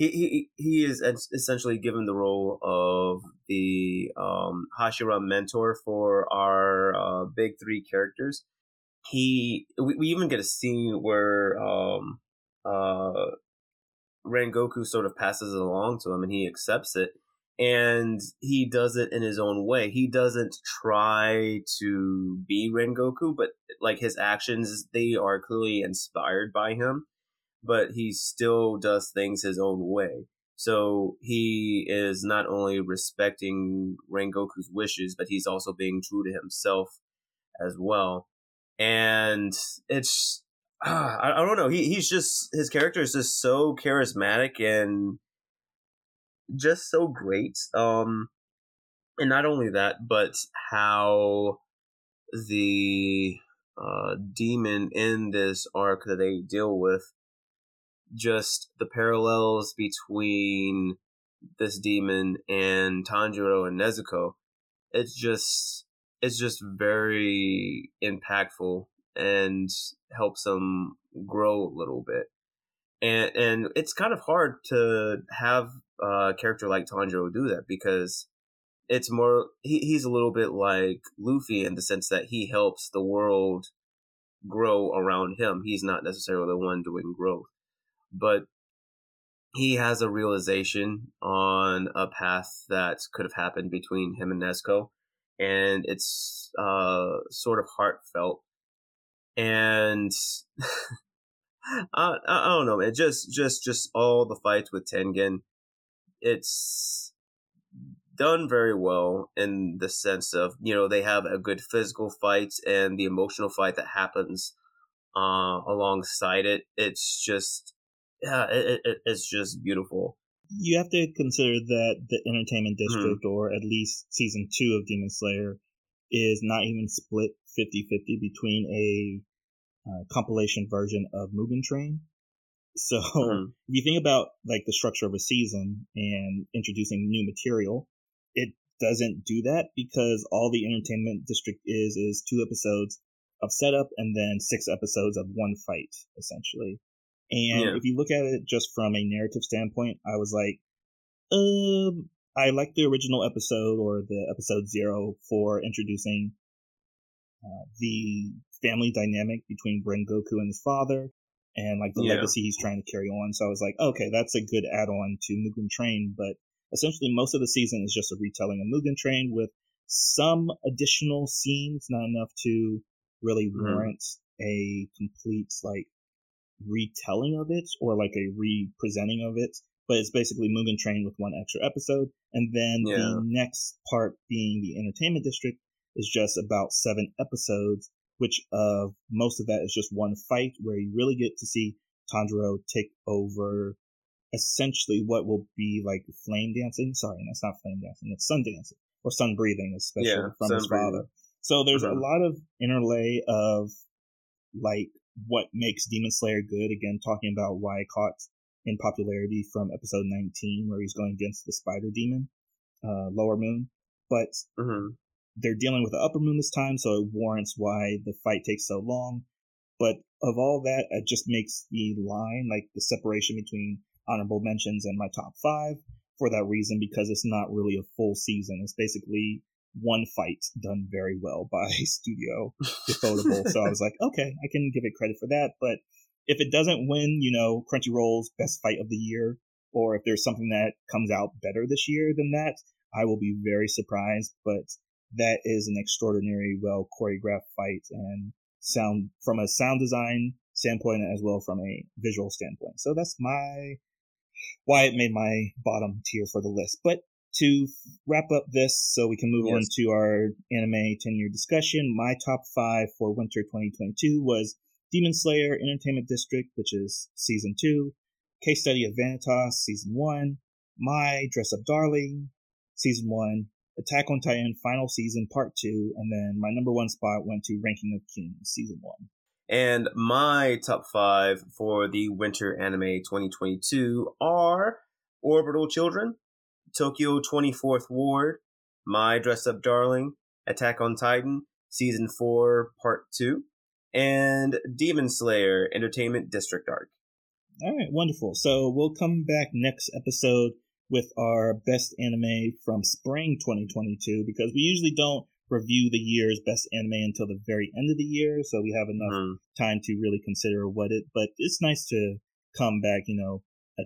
he he is essentially given the role of the um, Hashira mentor for our uh, big three characters. He we, we even get a scene where um, uh, Rengoku sort of passes it along to him, and he accepts it and he does it in his own way. He doesn't try to be Rengoku, but like his actions, they are clearly inspired by him, but he still does things his own way. So he is not only respecting Rengoku's wishes, but he's also being true to himself as well. And it's, uh, *sighs* I, I don't know. He, he's just, his character is just so charismatic and just so great. Um, and not only that, but how the uh, demon in this arc that they deal with, just the parallels between this demon and Tanjiro and Nezuko, it's just it's just very impactful and helps them grow a little bit. And and it's kind of hard to have a character like Tanjiro do that because it's more he, he's a little bit like Luffy in the sense that he helps the world grow around him. He's not necessarily the one doing growth, but he has a realization on a path that could have happened between him and Nezuko, and it's uh, sort of heartfelt. And *laughs* I, I don't know, man. Just just just all the fights with Tengen it's done very well in the sense of you know they have a good physical fight and the emotional fight that happens uh, alongside it. It's just yeah, it, it, it's just beautiful. You have to consider that the Entertainment hmm. District, mm-hmm. or at least season two of Demon Slayer, is not even split 50-50 between a uh, compilation version of Mugen Train so mm-hmm. *laughs* if you think about like the structure of a season and introducing new material, it doesn't do that because all the entertainment district is is two episodes of setup and then six episodes of one fight essentially. And yeah. if you look at it just from a narrative standpoint, I was like, um, I like the original episode or the episode zero for introducing uh, the family dynamic between Goku and his father and like the yeah. legacy he's trying to carry on. So I was like, okay, that's a good add on to Mugen Train. But essentially, most of the season is just a retelling of Mugen Train with some additional scenes, not enough to really mm-hmm. warrant a complete like retelling of it or like a representing of it. But it's basically Mugen Train with one extra episode. And then yeah. the next part being the entertainment district is just about seven episodes which uh, most of that is just one fight where you really get to see Tanjiro take over essentially what will be like flame dancing. Sorry, that's not flame dancing, it's sun dancing or sun breathing, especially yeah, from his breathing. father. So there's mm-hmm. a lot of interlay of like what makes Demon Slayer good. Again, talking about why it caught in popularity from episode 19, where he's going against the spider demon, uh, Lower Moon. But mm-hmm they're dealing with the upper moon this time, so it warrants why the fight takes so long. But of all that, it just makes the line, like the separation between honorable mentions and my top five, for that reason, because it's not really a full season. It's basically one fight done very well by *laughs* Studio *laughs* Ufotable. so I was like, okay, I can give it credit for that. But if it doesn't win, you know, Crunchyroll's best fight of the year, or if there's something that comes out better this year than that, I will be very surprised. But that is an extraordinary, well choreographed fight and sound from a sound design standpoint as well from a visual standpoint. So that's my why it made my bottom tier for the list. But to wrap up this so we can move yes. on to our anime 10 year discussion, my top five for winter 2022 was Demon Slayer Entertainment District, which is season two, Case Study of Vanitas, season one, My Dress Up Darling, season one, Attack on Titan final season part two, and then my number one spot went to Ranking of Kings season one. And my top five for the Winter Anime 2022 are Orbital Children, Tokyo 24th Ward, My Dress Up Darling, Attack on Titan, Season 4, Part 2, and Demon Slayer Entertainment District Arc. All right, wonderful. So we'll come back next episode with our best anime from spring 2022 because we usually don't review the year's best anime until the very end of the year, so we have enough mm. time to really consider what it. But it's nice to come back, you know,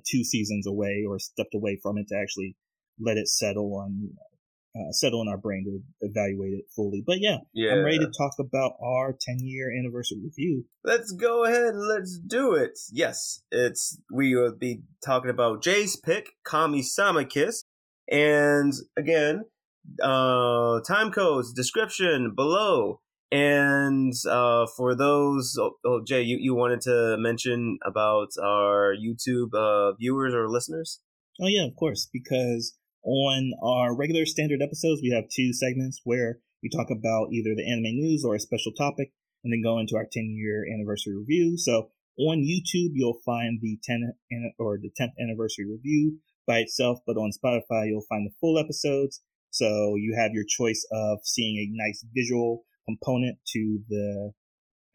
two seasons away or stepped away from it to actually let it settle on uh, settle in our brain to evaluate it fully. But yeah, yeah, I'm ready to talk about our 10 year anniversary review. Let's go ahead and let's do it. Yes, it's we will be talking about Jay's pick, Kami Sama Kiss, and again, uh, time codes description below. And uh, for those, oh, oh, Jay, you, you wanted to mention about our YouTube uh, viewers or listeners? Oh yeah, of course, because on our regular standard episodes, we have two segments where we talk about either the anime news or a special topic, and then go into our 10 year anniversary review. So on YouTube, you'll find the 10 or the 10th anniversary review by itself, but on Spotify, you'll find the full episodes. So you have your choice of seeing a nice visual component to the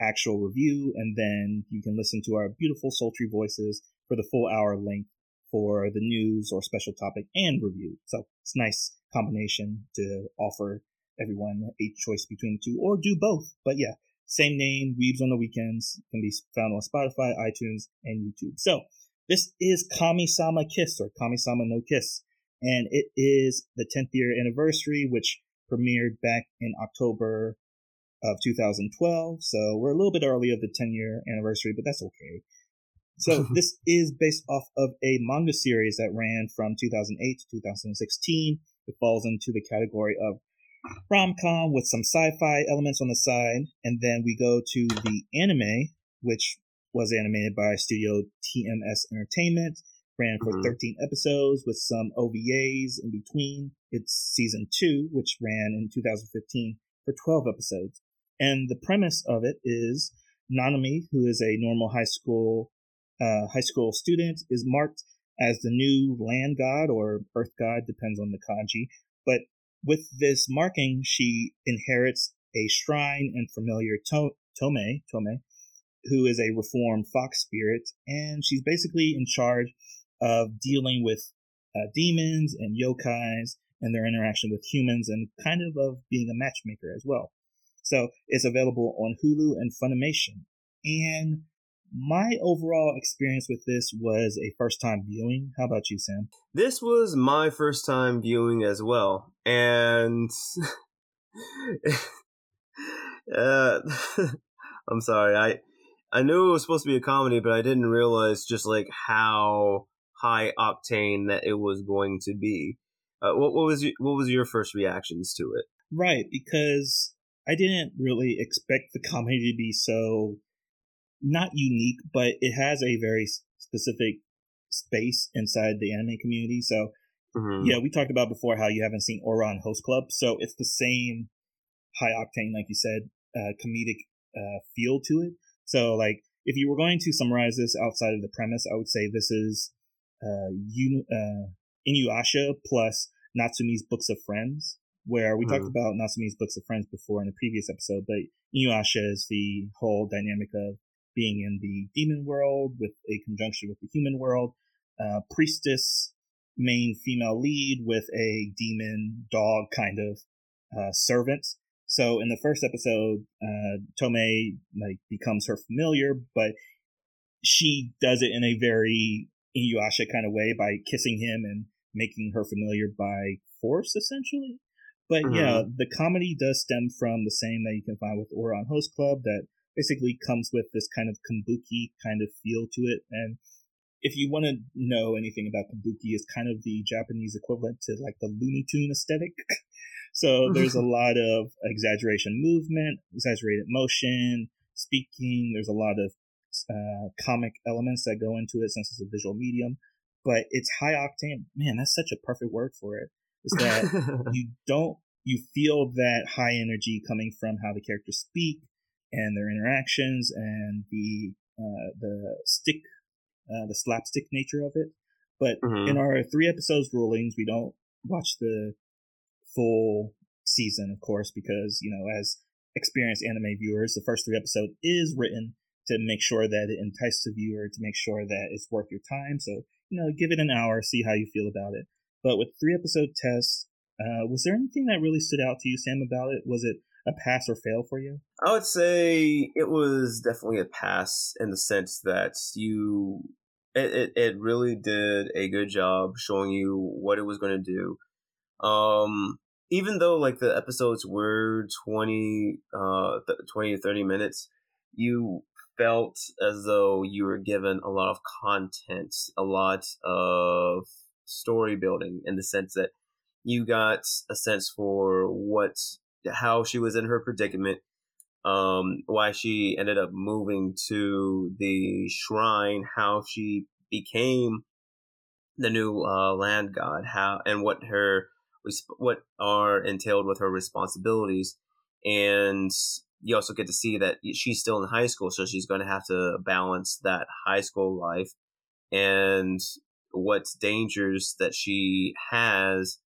actual review, and then you can listen to our beautiful sultry voices for the full hour length for the news or special topic and review. So it's a nice combination to offer everyone a choice between the two or do both. But yeah, same name, Weebs on the Weekends can be found on Spotify, iTunes, and YouTube. So this is Kami-sama Kiss or Kami-sama no Kiss. And it is the 10th year anniversary, which premiered back in October of 2012. So we're a little bit early of the 10 year anniversary, but that's okay. So *laughs* this is based off of a manga series that ran from 2008 to 2016. It falls into the category of rom-com with some sci-fi elements on the side. And then we go to the anime, which was animated by Studio TMS Entertainment, ran for mm-hmm. 13 episodes with some OVAs in between. It's season two, which ran in 2015 for 12 episodes. And the premise of it is Nanami, who is a normal high school uh, high school student, is marked as the new land god or earth god, depends on the kanji. But with this marking, she inherits a shrine and familiar to- Tomoe, Tomoe, who is a reformed fox spirit, and she's basically in charge of dealing with uh, demons and yokais and their interaction with humans and kind of of being a matchmaker as well. So it's available on Hulu and Funimation. And my overall experience with this was a first time viewing. How about you, Sam? This was my first time viewing as well. And *laughs* uh, *laughs* I'm sorry. I I knew it was supposed to be a comedy, but I didn't realize just like how high octane that it was going to be. Uh, what, what was your, what was your first reactions to it? Right, because I didn't really expect the comedy to be so not unique, but it has a very specific space inside the anime community. So, mm-hmm. yeah, we talked about before how you haven't seen Ouran Host Club, so it's the same high octane, like you said, uh, comedic uh, feel to it. So, like, if you were going to summarize this outside of the premise, I would say this is uh, Un- uh, Inuyasha plus Natsume's Books of Friends, where we mm. talked about Natsume's Books of Friends before in a previous episode, but Inuyasha is the whole dynamic of being in the demon world with a conjunction with the human world, uh, priestess, main female lead with a demon dog kind of uh, servant. So in the first episode, uh, Tomoe like becomes her familiar, but she does it in a very Inuyasha kind of way by kissing him and making her familiar by force, essentially. But mm-hmm. yeah, the comedy does stem from the same that you can find with Ouran Host Club that basically comes with this kind of kabuki kind of feel to it. And if you want to know anything about kabuki, it's kind of the Japanese equivalent to like the Looney Tune aesthetic. *laughs* so *laughs* there's a lot of exaggeration movement, exaggerated motion, speaking. There's a lot of uh, comic elements that go into it since it's a visual medium. But it's high octane. Man, that's such a perfect word for it. Is that *laughs* you don't you feel that high energy coming from how the characters speak and their interactions and the uh, the stick uh, the slapstick nature of it. But mm-hmm. in our three episodes rulings, we don't watch the full season, of course, because you know, as experienced anime viewers, the first three episodes is written to make sure that it entices the viewer, to make sure that it's worth your time. So you know, give it an hour, see how you feel about it. But with three episode tests, uh, was there anything that really stood out to you, Sam, about it? Was it a pass or fail for you? I would say it was definitely a pass in the sense that you it, it, it really did a good job showing you what it was going to do. Um, even though like the episodes were 20 uh 20 to 30 minutes, you felt as though you were given a lot of content, a lot of story building in the sense that you got a sense for what how she was in her predicament, um, why she ended up moving to the shrine, how she became the new uh, land god, how and what her what are entailed with her responsibilities, and you also get to see that she's still in high school, so she's going to have to balance that high school life and what dangers that she has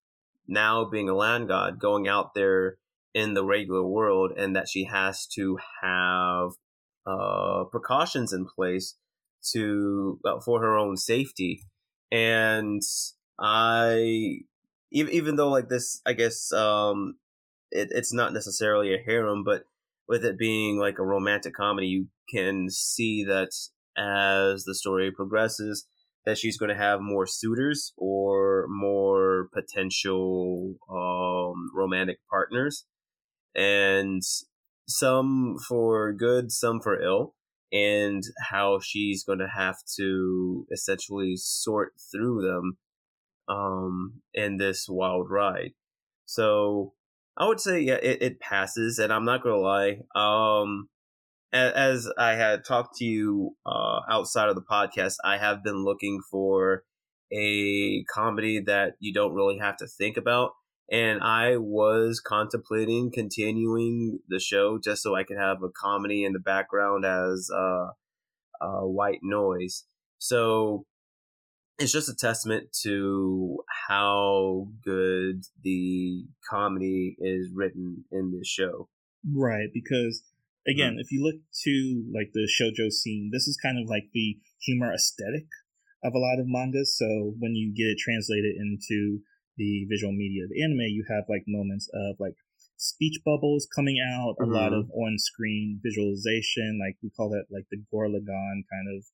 now being a land god, going out there in the regular world and that she has to have uh, precautions in place to uh, for her own safety. And i even, even though like this i guess um it, it's not necessarily a harem but with it being like a romantic comedy you can see that as the story progresses that she's going to have more suitors or more potential um, romantic partners and some for good, some for ill, and how she's going to have to essentially sort through them um, in this wild ride. So I would say, yeah, it, it passes, and I'm not going to lie. Um, as I had talked to you uh, outside of the podcast, I have been looking for a comedy that you don't really have to think about and I was contemplating continuing the show just so I could have a comedy in the background as uh, uh, white noise. So it's just a testament to how good the comedy is written in this show. Right, because again, mm-hmm. if you look to like the shojo scene, this is kind of like the humor aesthetic of a lot of mangas. So when you get it translated into the visual media of anime, you have like moments of like speech bubbles coming out, mm-hmm. a lot of on screen visualization. Like we call that like the Gurren Lagann kind of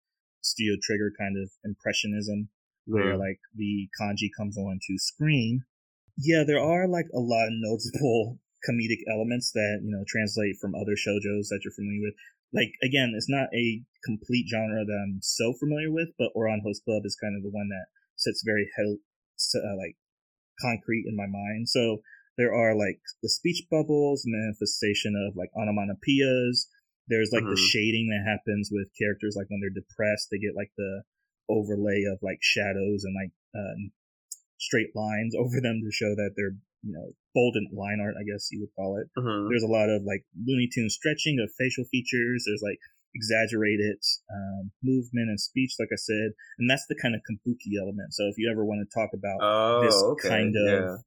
Studio Trigger kind of impressionism, where mm-hmm. like the kanji comes onto screen. Yeah, there are like a lot of notable *laughs* comedic elements that you know translate from other shojos that you're familiar with. Like again, it's not a complete genre that I'm so familiar with, but Ouran Host Club is kind of the one that sits very he- uh, like concrete in my mind. So there are like the speech bubbles, manifestation of like onomatopoeias. There's like mm-hmm. the shading that happens with characters, like when they're depressed, they get like the overlay of like shadows and like uh, straight lines *laughs* over them to show that they're you know bold line art, I guess you would call it. Mm-hmm. There's a lot of like Looney Tune stretching of facial features. There's like exaggerated um, movement and speech, like I said, and that's the kind of kabuki element. So if you ever want to talk about oh, this okay. kind of yeah.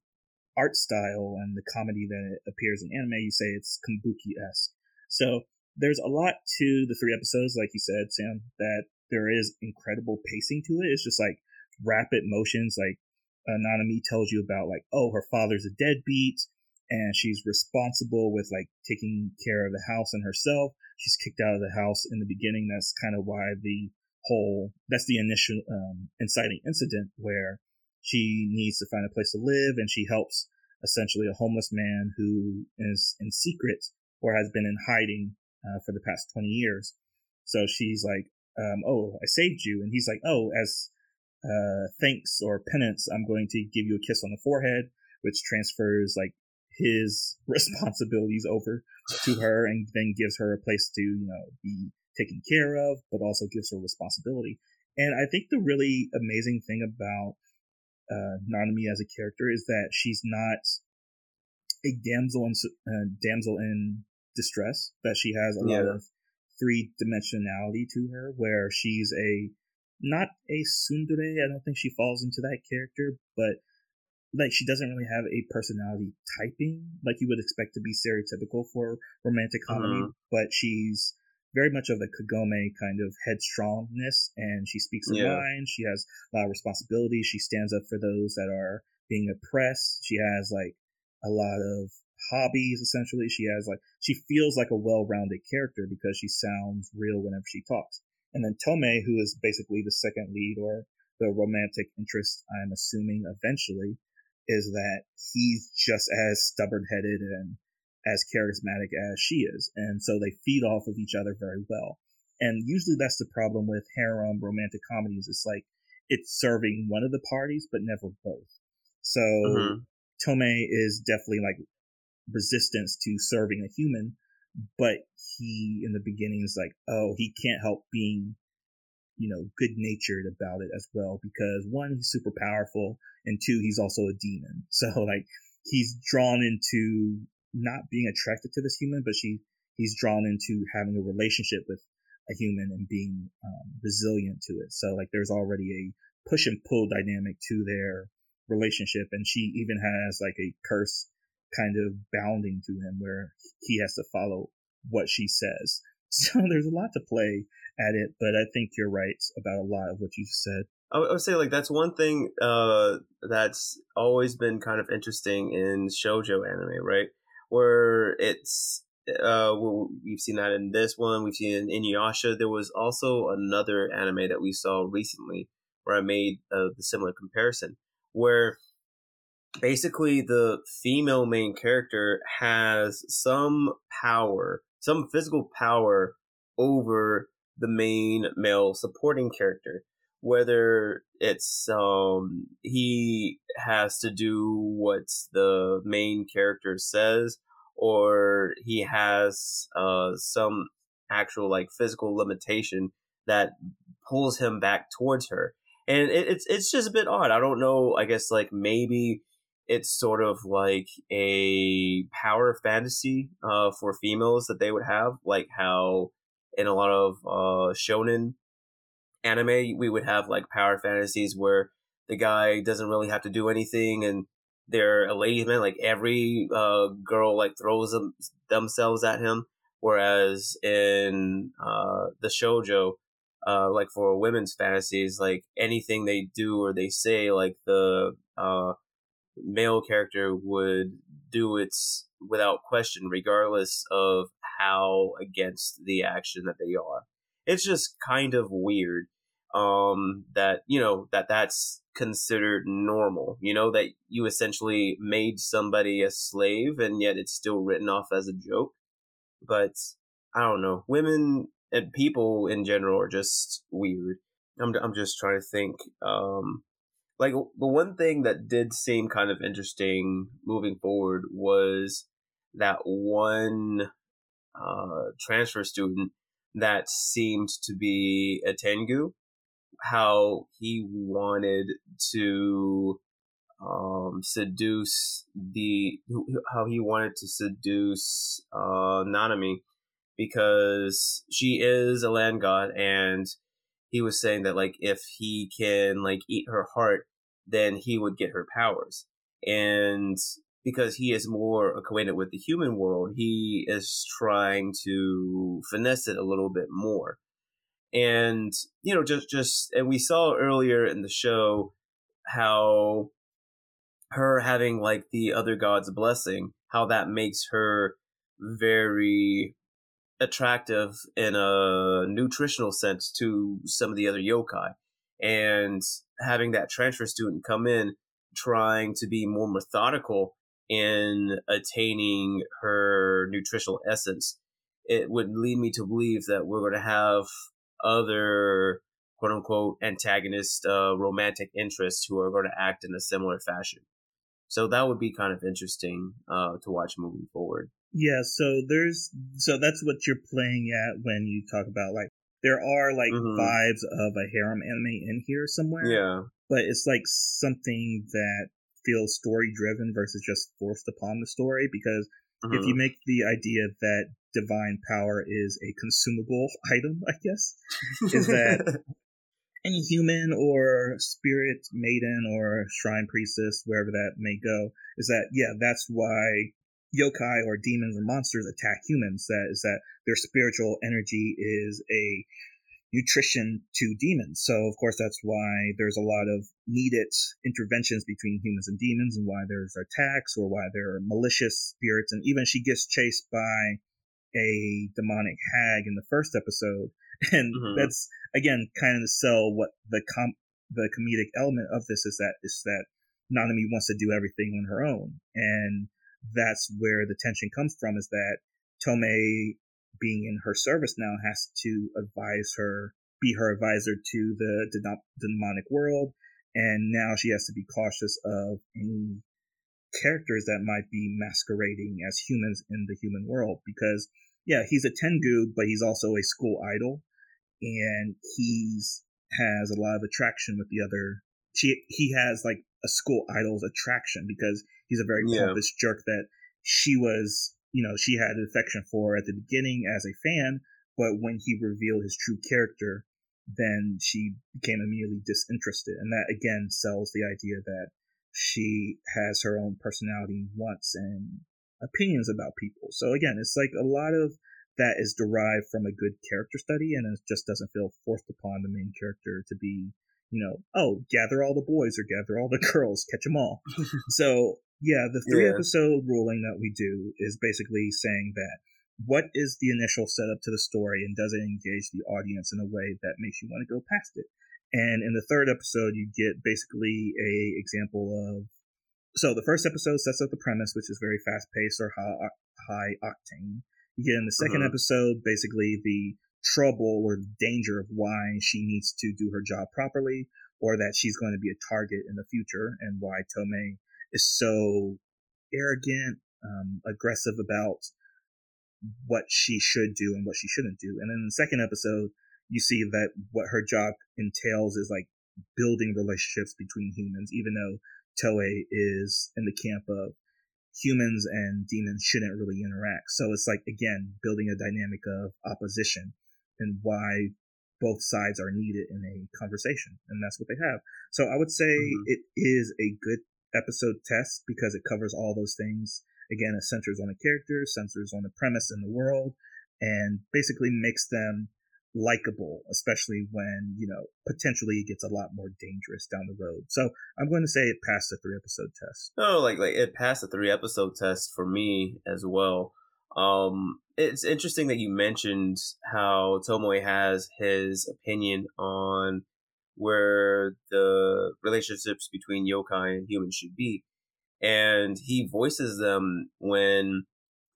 art style and the comedy that appears in anime, you say it's kabuki esque. So there's a lot to the three episodes, like you said, Sam, that there is incredible pacing to it. It's just like rapid motions, like Nanami tells you about like, oh, her father's a deadbeat and she's responsible with like taking care of the house and herself. She's kicked out of the house in the beginning. That's kind of why the whole, that's the initial um, inciting incident where she needs to find a place to live and she helps essentially a homeless man who is in secret or has been in hiding uh, for the past 20 years. So she's like, um, oh, I saved you. And he's like, oh, as uh, thanks or penance, I'm going to give you a kiss on the forehead, which transfers like his *laughs* responsibilities over to her and then gives her a place to, you know, be taken care of, but also gives her responsibility. And I think the really amazing thing about uh, Nanami as a character is that she's not a damsel in uh, damsel in distress. That she has a yeah. lot of three dimensionality to her, where she's a not a tsundere. I don't think she falls into that character, but like she doesn't really have a personality typing like you would expect to be stereotypical for romantic comedy, uh-huh. but she's very much of the Kagome kind of headstrongness, and she speaks her yeah. mind. She has a lot of responsibility. She stands up for those that are being oppressed. She has like a lot of hobbies essentially. She has like she feels like a well-rounded character because she sounds real whenever she talks. And then Tomoe, who is basically the second lead or the romantic interest, I'm assuming eventually, is that he's just as stubborn headed and as charismatic as she is. And so they feed off of each other very well. And usually that's the problem with harem romantic comedies. It's like it's serving one of the parties, but never both. So mm-hmm. Tomoe is definitely like resistance to serving a human, but he in the beginning is like, oh, he can't help being, you know, good natured about it as well because one, he's super powerful, and two, he's also a demon. *laughs* So like he's drawn into not being attracted to this human, but she he's drawn into having a relationship with a human and being um, resilient to it. So like there's already a push and pull dynamic to their relationship, and she even has like a curse kind of bounding to him where he has to follow what she says. *laughs* So there's a lot to play at it, but I think you're right about a lot of what you said. I would say like that's one thing uh, that's always been kind of interesting in shojo anime, right? Where it's uh, we've seen that in this one, we've seen in Inuyasha. There was also another anime that we saw recently where I made uh, the similar comparison, where basically the female main character has some power, some physical power over the main male supporting character whether it's um he has to do what the main character says or he has uh some actual like physical limitation that pulls him back towards her. And it, it's it's just a bit odd. I don't know i guess like maybe it's sort of like a power fantasy uh for females that they would have like how in a lot of uh shonen anime, we would have like power fantasies where the guy doesn't really have to do anything and they're a ladies man. Like every uh, girl like throws them, themselves at him. Whereas in uh, the shojo, uh, like for women's fantasies, like anything they do or they say, like the uh, male character would do it without question, regardless of how against the action that they are. It's just kind of weird um, that you know that that's considered normal. You know that you essentially made somebody a slave, and yet it's still written off as a joke. But I don't know. Women and people in general are just weird. I'm I'm just trying to think. Um, like the one thing that did seem kind of interesting moving forward was that one uh, transfer student that seemed to be a Tengu, how he wanted to um, seduce the how he wanted to seduce uh, Nanami because she is a land god and he was saying that like if he can like eat her heart then he would get her powers. And because he is more acquainted with the human world he is trying to finesse it a little bit more and you know just just and we saw earlier in the show how her having like the other god's blessing how that makes her very attractive in a nutritional sense to some of the other yokai. And having that transfer student come in trying to be more methodical in attaining her nutritional essence, it would lead me to believe that we're going to have other quote unquote antagonist uh, romantic interests who are going to act in a similar fashion. So that would be kind of interesting uh, to watch moving forward. Yeah, so there's so that's what you're playing at when you talk about like there are like mm-hmm. vibes of a harem anime in here somewhere. Yeah. But it's like something that feels story driven versus just forced upon the story because mm-hmm. if you mm-hmm. make the idea that divine power is a consumable *laughs* item, I guess, is that *laughs* any human or spirit maiden or shrine priestess, wherever that may go, is that yeah, that's why yokai or demons or monsters attack humans. That is that their spiritual energy is a nutrition to demons. So of course that's why there's a lot of needed interventions between humans and demons and why there's attacks or why there are malicious spirits and even she gets chased by a demonic hag in the first episode *laughs* and mm-hmm. that's again kind of to sell what the com the comedic element of this is that is that Nanami wants to do everything on her own and that's where the tension comes from is that Tomoe being in her service now has to advise her, be her advisor to the, the demonic world. And now she has to be cautious of any characters that might be masquerading as humans in the human world because yeah, he's a Tengu, but he's also a school idol and he's has a lot of attraction with the other she he has like a school idol's attraction because he's a very yeah. pompous jerk that she was, you know, she had an affection for at the beginning as a fan, but when he revealed his true character, then she became immediately disinterested. And that again sells the idea that she has her own personality, wants, and opinions about people. So again, it's like a lot of that is derived from a good character study and it just doesn't feel forced upon the main character to be you know, oh, gather all the boys or gather all the *laughs* girls, catch them all. *laughs* so yeah, the three yeah. episode ruling that we do is basically saying that what is the initial setup to the story and does it engage the audience in a way that makes you want to go past it? And in the third episode, you get basically a example of so the first episode sets up the premise, which is very fast paced or high, high octane. You get in the 2nd uh-huh. episode basically the trouble or the danger of why she needs to do her job properly or that she's going to be a target in the future and why Tomoe is so arrogant, um, aggressive about what she should do and what she shouldn't do. And then in the second episode, you see that what her job entails is like building relationships between humans, even though Tomoe is in the camp of humans and demons shouldn't really interact. So it's like, again, building a dynamic of opposition and why both sides are needed in a conversation. And that's what they have. So I would say mm-hmm. it is a good episode test because it covers all those things. Again, it centers on the character, centers on the premise and the world, and basically makes them likable, especially when, you know, potentially it gets a lot more dangerous down the road. So I'm going to say it passed the three episode test. No, like like it passed the three episode test for me as well. Um it's interesting that you mentioned how Tomoe has his opinion on where the relationships between yokai and humans should be. And he voices them when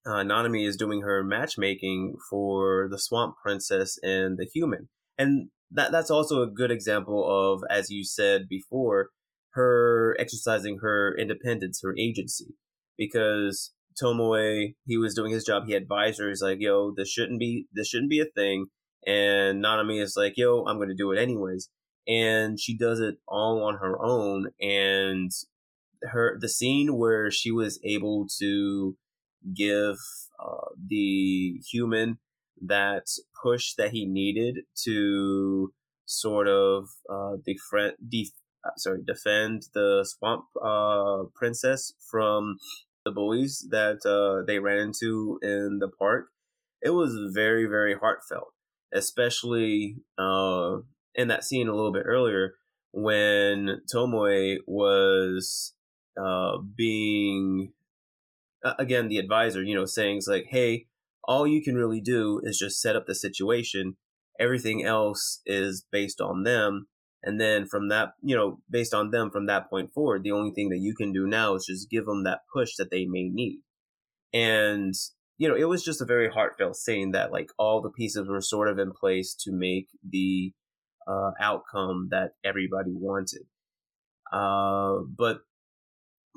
uh, Nanami is doing her matchmaking for the Swamp Princess and the human. And that that's also a good example of, as you said before, her exercising her independence, her agency. Because Tomoe, he was doing his job, he advised her, he's like, yo, this shouldn't be this shouldn't be a thing. And Nanami is like, yo, I'm gonna do it anyways. And she does it all on her own. And her the scene where she was able to give uh, the human that push that he needed to sort of uh, defend, def- uh, sorry, defend the swamp uh, princess from the bullies that uh, they ran into in the park. It was very, very heartfelt, especially uh, in that scene a little bit earlier when Tomoe was uh, being again the advisor you know saying like hey all you can really do is just set up the situation. Everything else is based on them. And then from that you know based on them from that point forward the only thing that you can do now is just give them that push that they may need. And you know it was just a very heartfelt saying that like all the pieces were sort of in place to make the uh, outcome that everybody wanted uh, but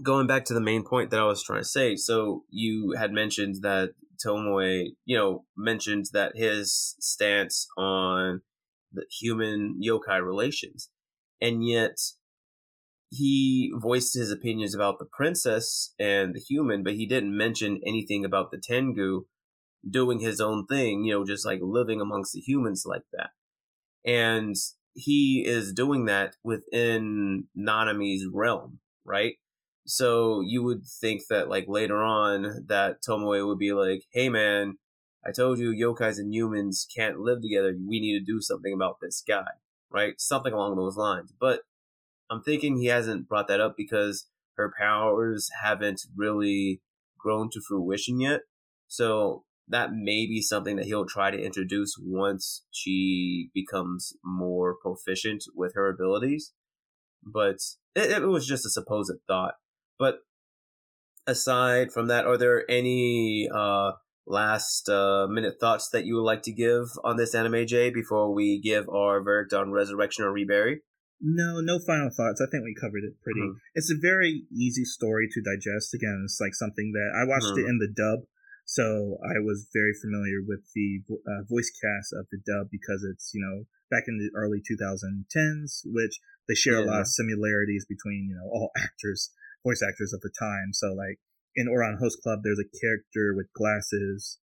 going back to the main point that I was trying to say, so you had mentioned that Tomoe, you know, mentioned that his stance on the human yokai relations, and yet he voiced his opinions about the princess and the human, but he didn't mention anything about the Tengu doing his own thing, you know, just like living amongst the humans like that. And he is doing that within Nanami's realm, right? So you would think that like later on that Tomoe would be like, "Hey man, I told you yokais and humans can't live together. We need to do something about this guy." Right? Something along those lines. But I'm thinking he hasn't brought that up because her powers haven't really grown to fruition yet. So that may be something that he'll try to introduce once she becomes more proficient with her abilities. But it, it was just a supposed thought. But aside from that, are there any uh, last uh, minute thoughts that you would like to give on this anime, Jay, before we give our verdict on Resurrection or Rebury? No, no final thoughts. I think we covered it pretty. Mm-hmm. It's a very easy story to digest. Again, it's like something that I watched mm-hmm. it in the dub, so I was very familiar with the uh, voice cast of the dub because it's you know back in the early 2010s, which they share yeah. a lot of similarities between you know all *laughs* actors voice actors of the time. So like in Ouran Host Club, there's a character with glasses,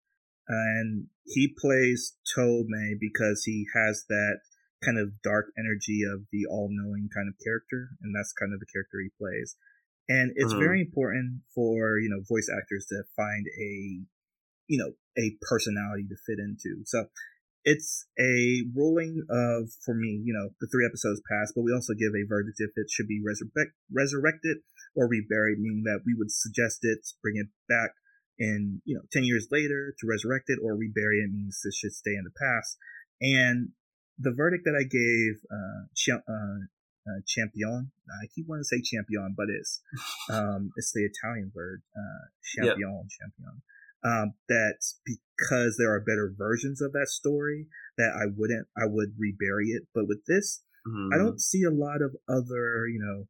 and he plays Tomoe because he has that kind of dark energy of the all-knowing kind of character, and that's kind of the character he plays. And it's mm-hmm. very important for you know voice actors to find a you know a personality to fit into. So it's a ruling of for me you know the three episodes passed but we also give a verdict if it should be resurrect, resurrected or reburied meaning that we would suggest it bring it back in you know 10 years later to resurrect it or rebury it means it should stay in the past and the verdict that i gave uh, Ch- uh, uh, champion i keep wanting to say champion but it's *laughs* um, it's the italian word uh, champion yep. champion um, that because there are better versions of that story that I wouldn't I would rebury it. But with this, mm-hmm. I don't see a lot of other you know.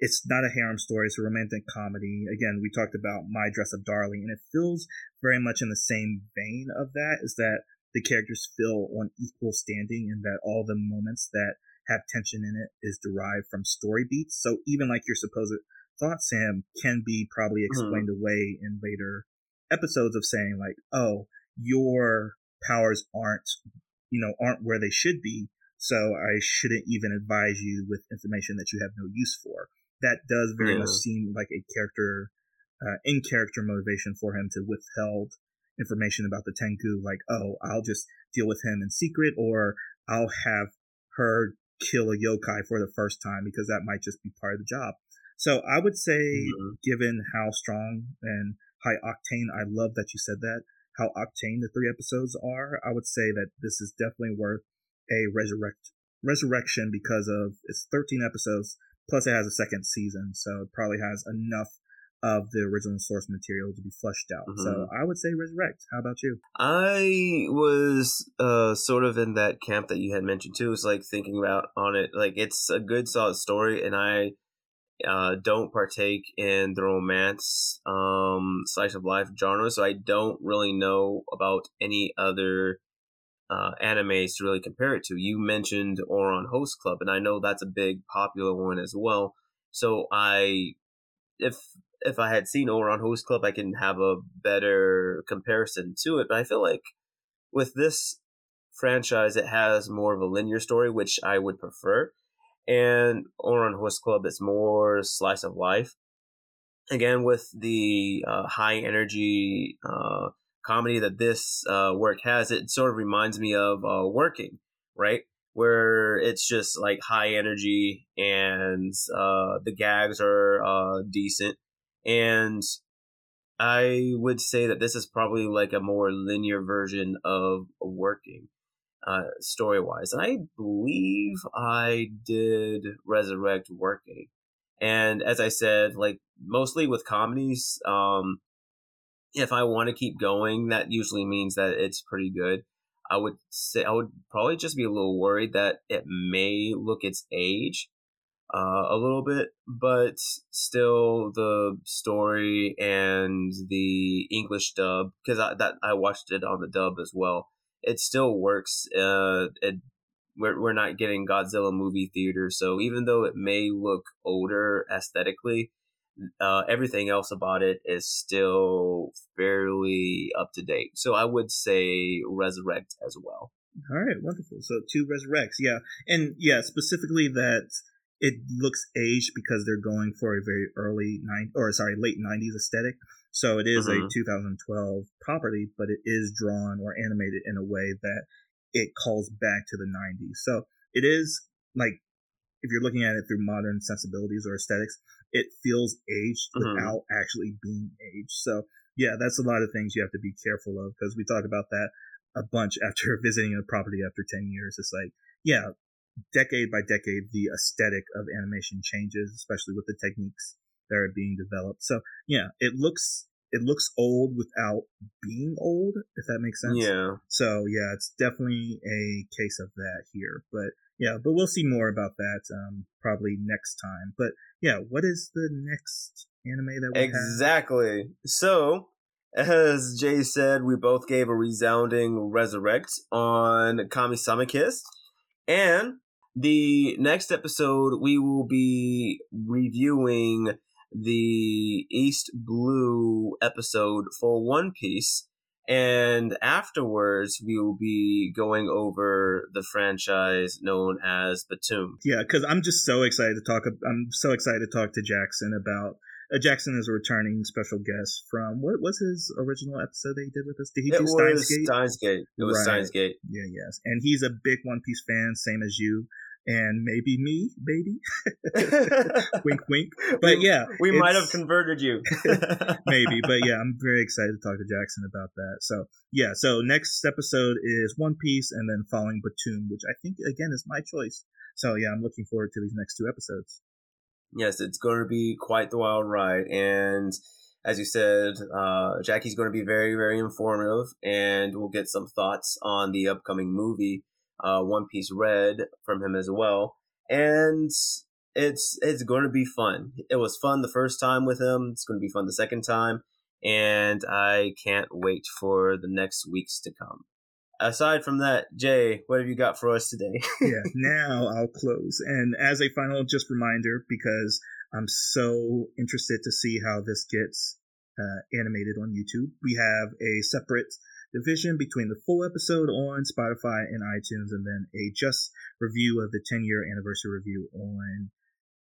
It's not a harem story; it's a romantic comedy. Again, we talked about My Dress Up Darling, and it feels very much in the same vein of that. Is that the characters feel on equal standing, and that all the moments that have tension in it is derived from story beats. So even like your supposed thought, Sam, can be probably mm-hmm. explained mm-hmm. away in later episodes of saying like, oh, your powers aren't, you know, aren't where they should be. So I shouldn't even advise you with information that you have no use for. That does very much seem like a character, uh, in character motivation for him to withheld, information about the Tengu, like, oh, I'll just deal with him in secret, or I'll just deal with him in secret, or I'll have her kill a yokai for the first time because that might just be part of the job. So I would say, mm-hmm. given how strong and high octane, I love that you said that, how octane the three episodes are, I would say that this is definitely worth a resurrect resurrection because of it's 13 episodes plus it has a second season so it probably has enough of the original source material to be flushed out. Mm-hmm. So I would say resurrect. How about you? I was uh sort of in that camp that you had mentioned too. It's like thinking about on it like it's a good solid story and I uh don't partake in the romance um slice of life genre so I don't really know about any other uh, animes to really compare it to. You mentioned Ouran Host Club, and I know that's a big popular one as well. So I, if if I had seen Ouran Host Club, I can have a better comparison to it. But I feel like with this franchise, it has more of a linear story, which I would prefer. And Ouran Host Club, it's more slice of life. Again, with the uh, high energy uh, comedy that this uh, work has, it sort of reminds me of uh, Working, right? Where it's just like high energy and uh, the gags are uh, decent. And I would say that this is probably like a more linear version of Working. Uh, story wise. And I believe I did resurrect working. And as I said, like mostly with comedies, um, if I want to keep going, that usually means that it's pretty good. I would say I would probably just be a little worried that it may look its age uh, a little bit, but still the story and the English dub because I that I watched it on the dub as well. It still works. Uh, it we're we're not getting Godzilla movie theater, so even though it may look older aesthetically, uh, everything else about it is still fairly up to date. So I would say Resurrect as well. All right, wonderful. So two Resurrects, yeah, and yeah, specifically that it looks aged because they're going for a very early nine or sorry late '90s aesthetic. So it is mm-hmm. a 2012 property, but it is drawn or animated in a way that it calls back to the 90s. So it is like if you're looking at it through modern sensibilities or aesthetics, it feels aged mm-hmm. without actually being aged. So yeah, that's a lot of things you have to be careful of because we talk about that a bunch *laughs* after visiting a property after 10 years. It's like, yeah, decade by decade, the aesthetic of animation changes, especially with the techniques that are being developed. So yeah, it looks it looks old without being old, if that makes sense. Yeah. So yeah, it's definitely a case of that here. But yeah, but we'll see more about that um, probably next time. But yeah, what is the next anime that we exactly? Have? So as Jay said, we both gave a resounding resurrect on Kami-sama Kiss, and the next episode we will be reviewing the East Blue episode for One Piece and afterwards, we will be going over the franchise known as Batum. Yeah, because I'm just so excited to talk. I'm so excited to talk to Jackson about. Uh, Jackson is a returning special guest from what was his original episode that he did with us? Did he it do Steins Gate? Steins Gate. It was right. Steins Gate. Yeah, yes, and he's a big One Piece fan, same as you and maybe me, baby. *laughs* wink, wink. But yeah, we might have converted you. *laughs* maybe, *laughs* but yeah, I'm very excited to talk to Jackson about that. So yeah, so next episode is One Piece, and then following Batum, which I think again is my choice. So yeah, I'm looking forward to these next two episodes. Yes, it's going to be quite the wild ride, and as you said, uh, Jackie's going to be very, very informative, and we'll get some thoughts on the upcoming movie uh, One Piece Red from him as well, and it's it's going to be fun. It was fun the first time with him. It's going to be fun the second time, and I can't wait for the next weeks to come. Aside from that, Jay, what have you got for us today? *laughs* yeah, now I'll close. And as a final just reminder, because I'm so interested to see how this gets uh, animated on YouTube, we have a separate division between the full episode on Spotify and iTunes, and then a just review of the 10 year anniversary review on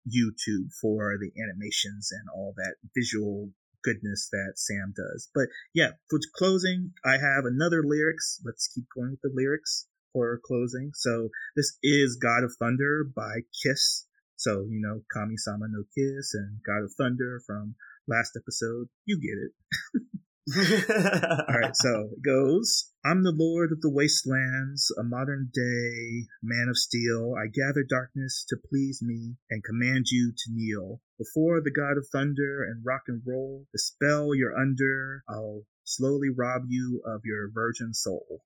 YouTube for the animations and all that visual goodness that Sam does. But yeah, for closing, I have another lyrics. Let's keep going with the lyrics for closing. So this is God of Thunder by Kiss. So, you know, Kami-sama no Kiss and God of Thunder from last episode. You get it. *laughs* All right, so it goes. I'm the lord of the wastelands, a modern day man of steel. I gather darkness to please me and command you to kneel before the god of thunder and rock and roll. The spell you're under, I'll slowly rob you of your virgin soul.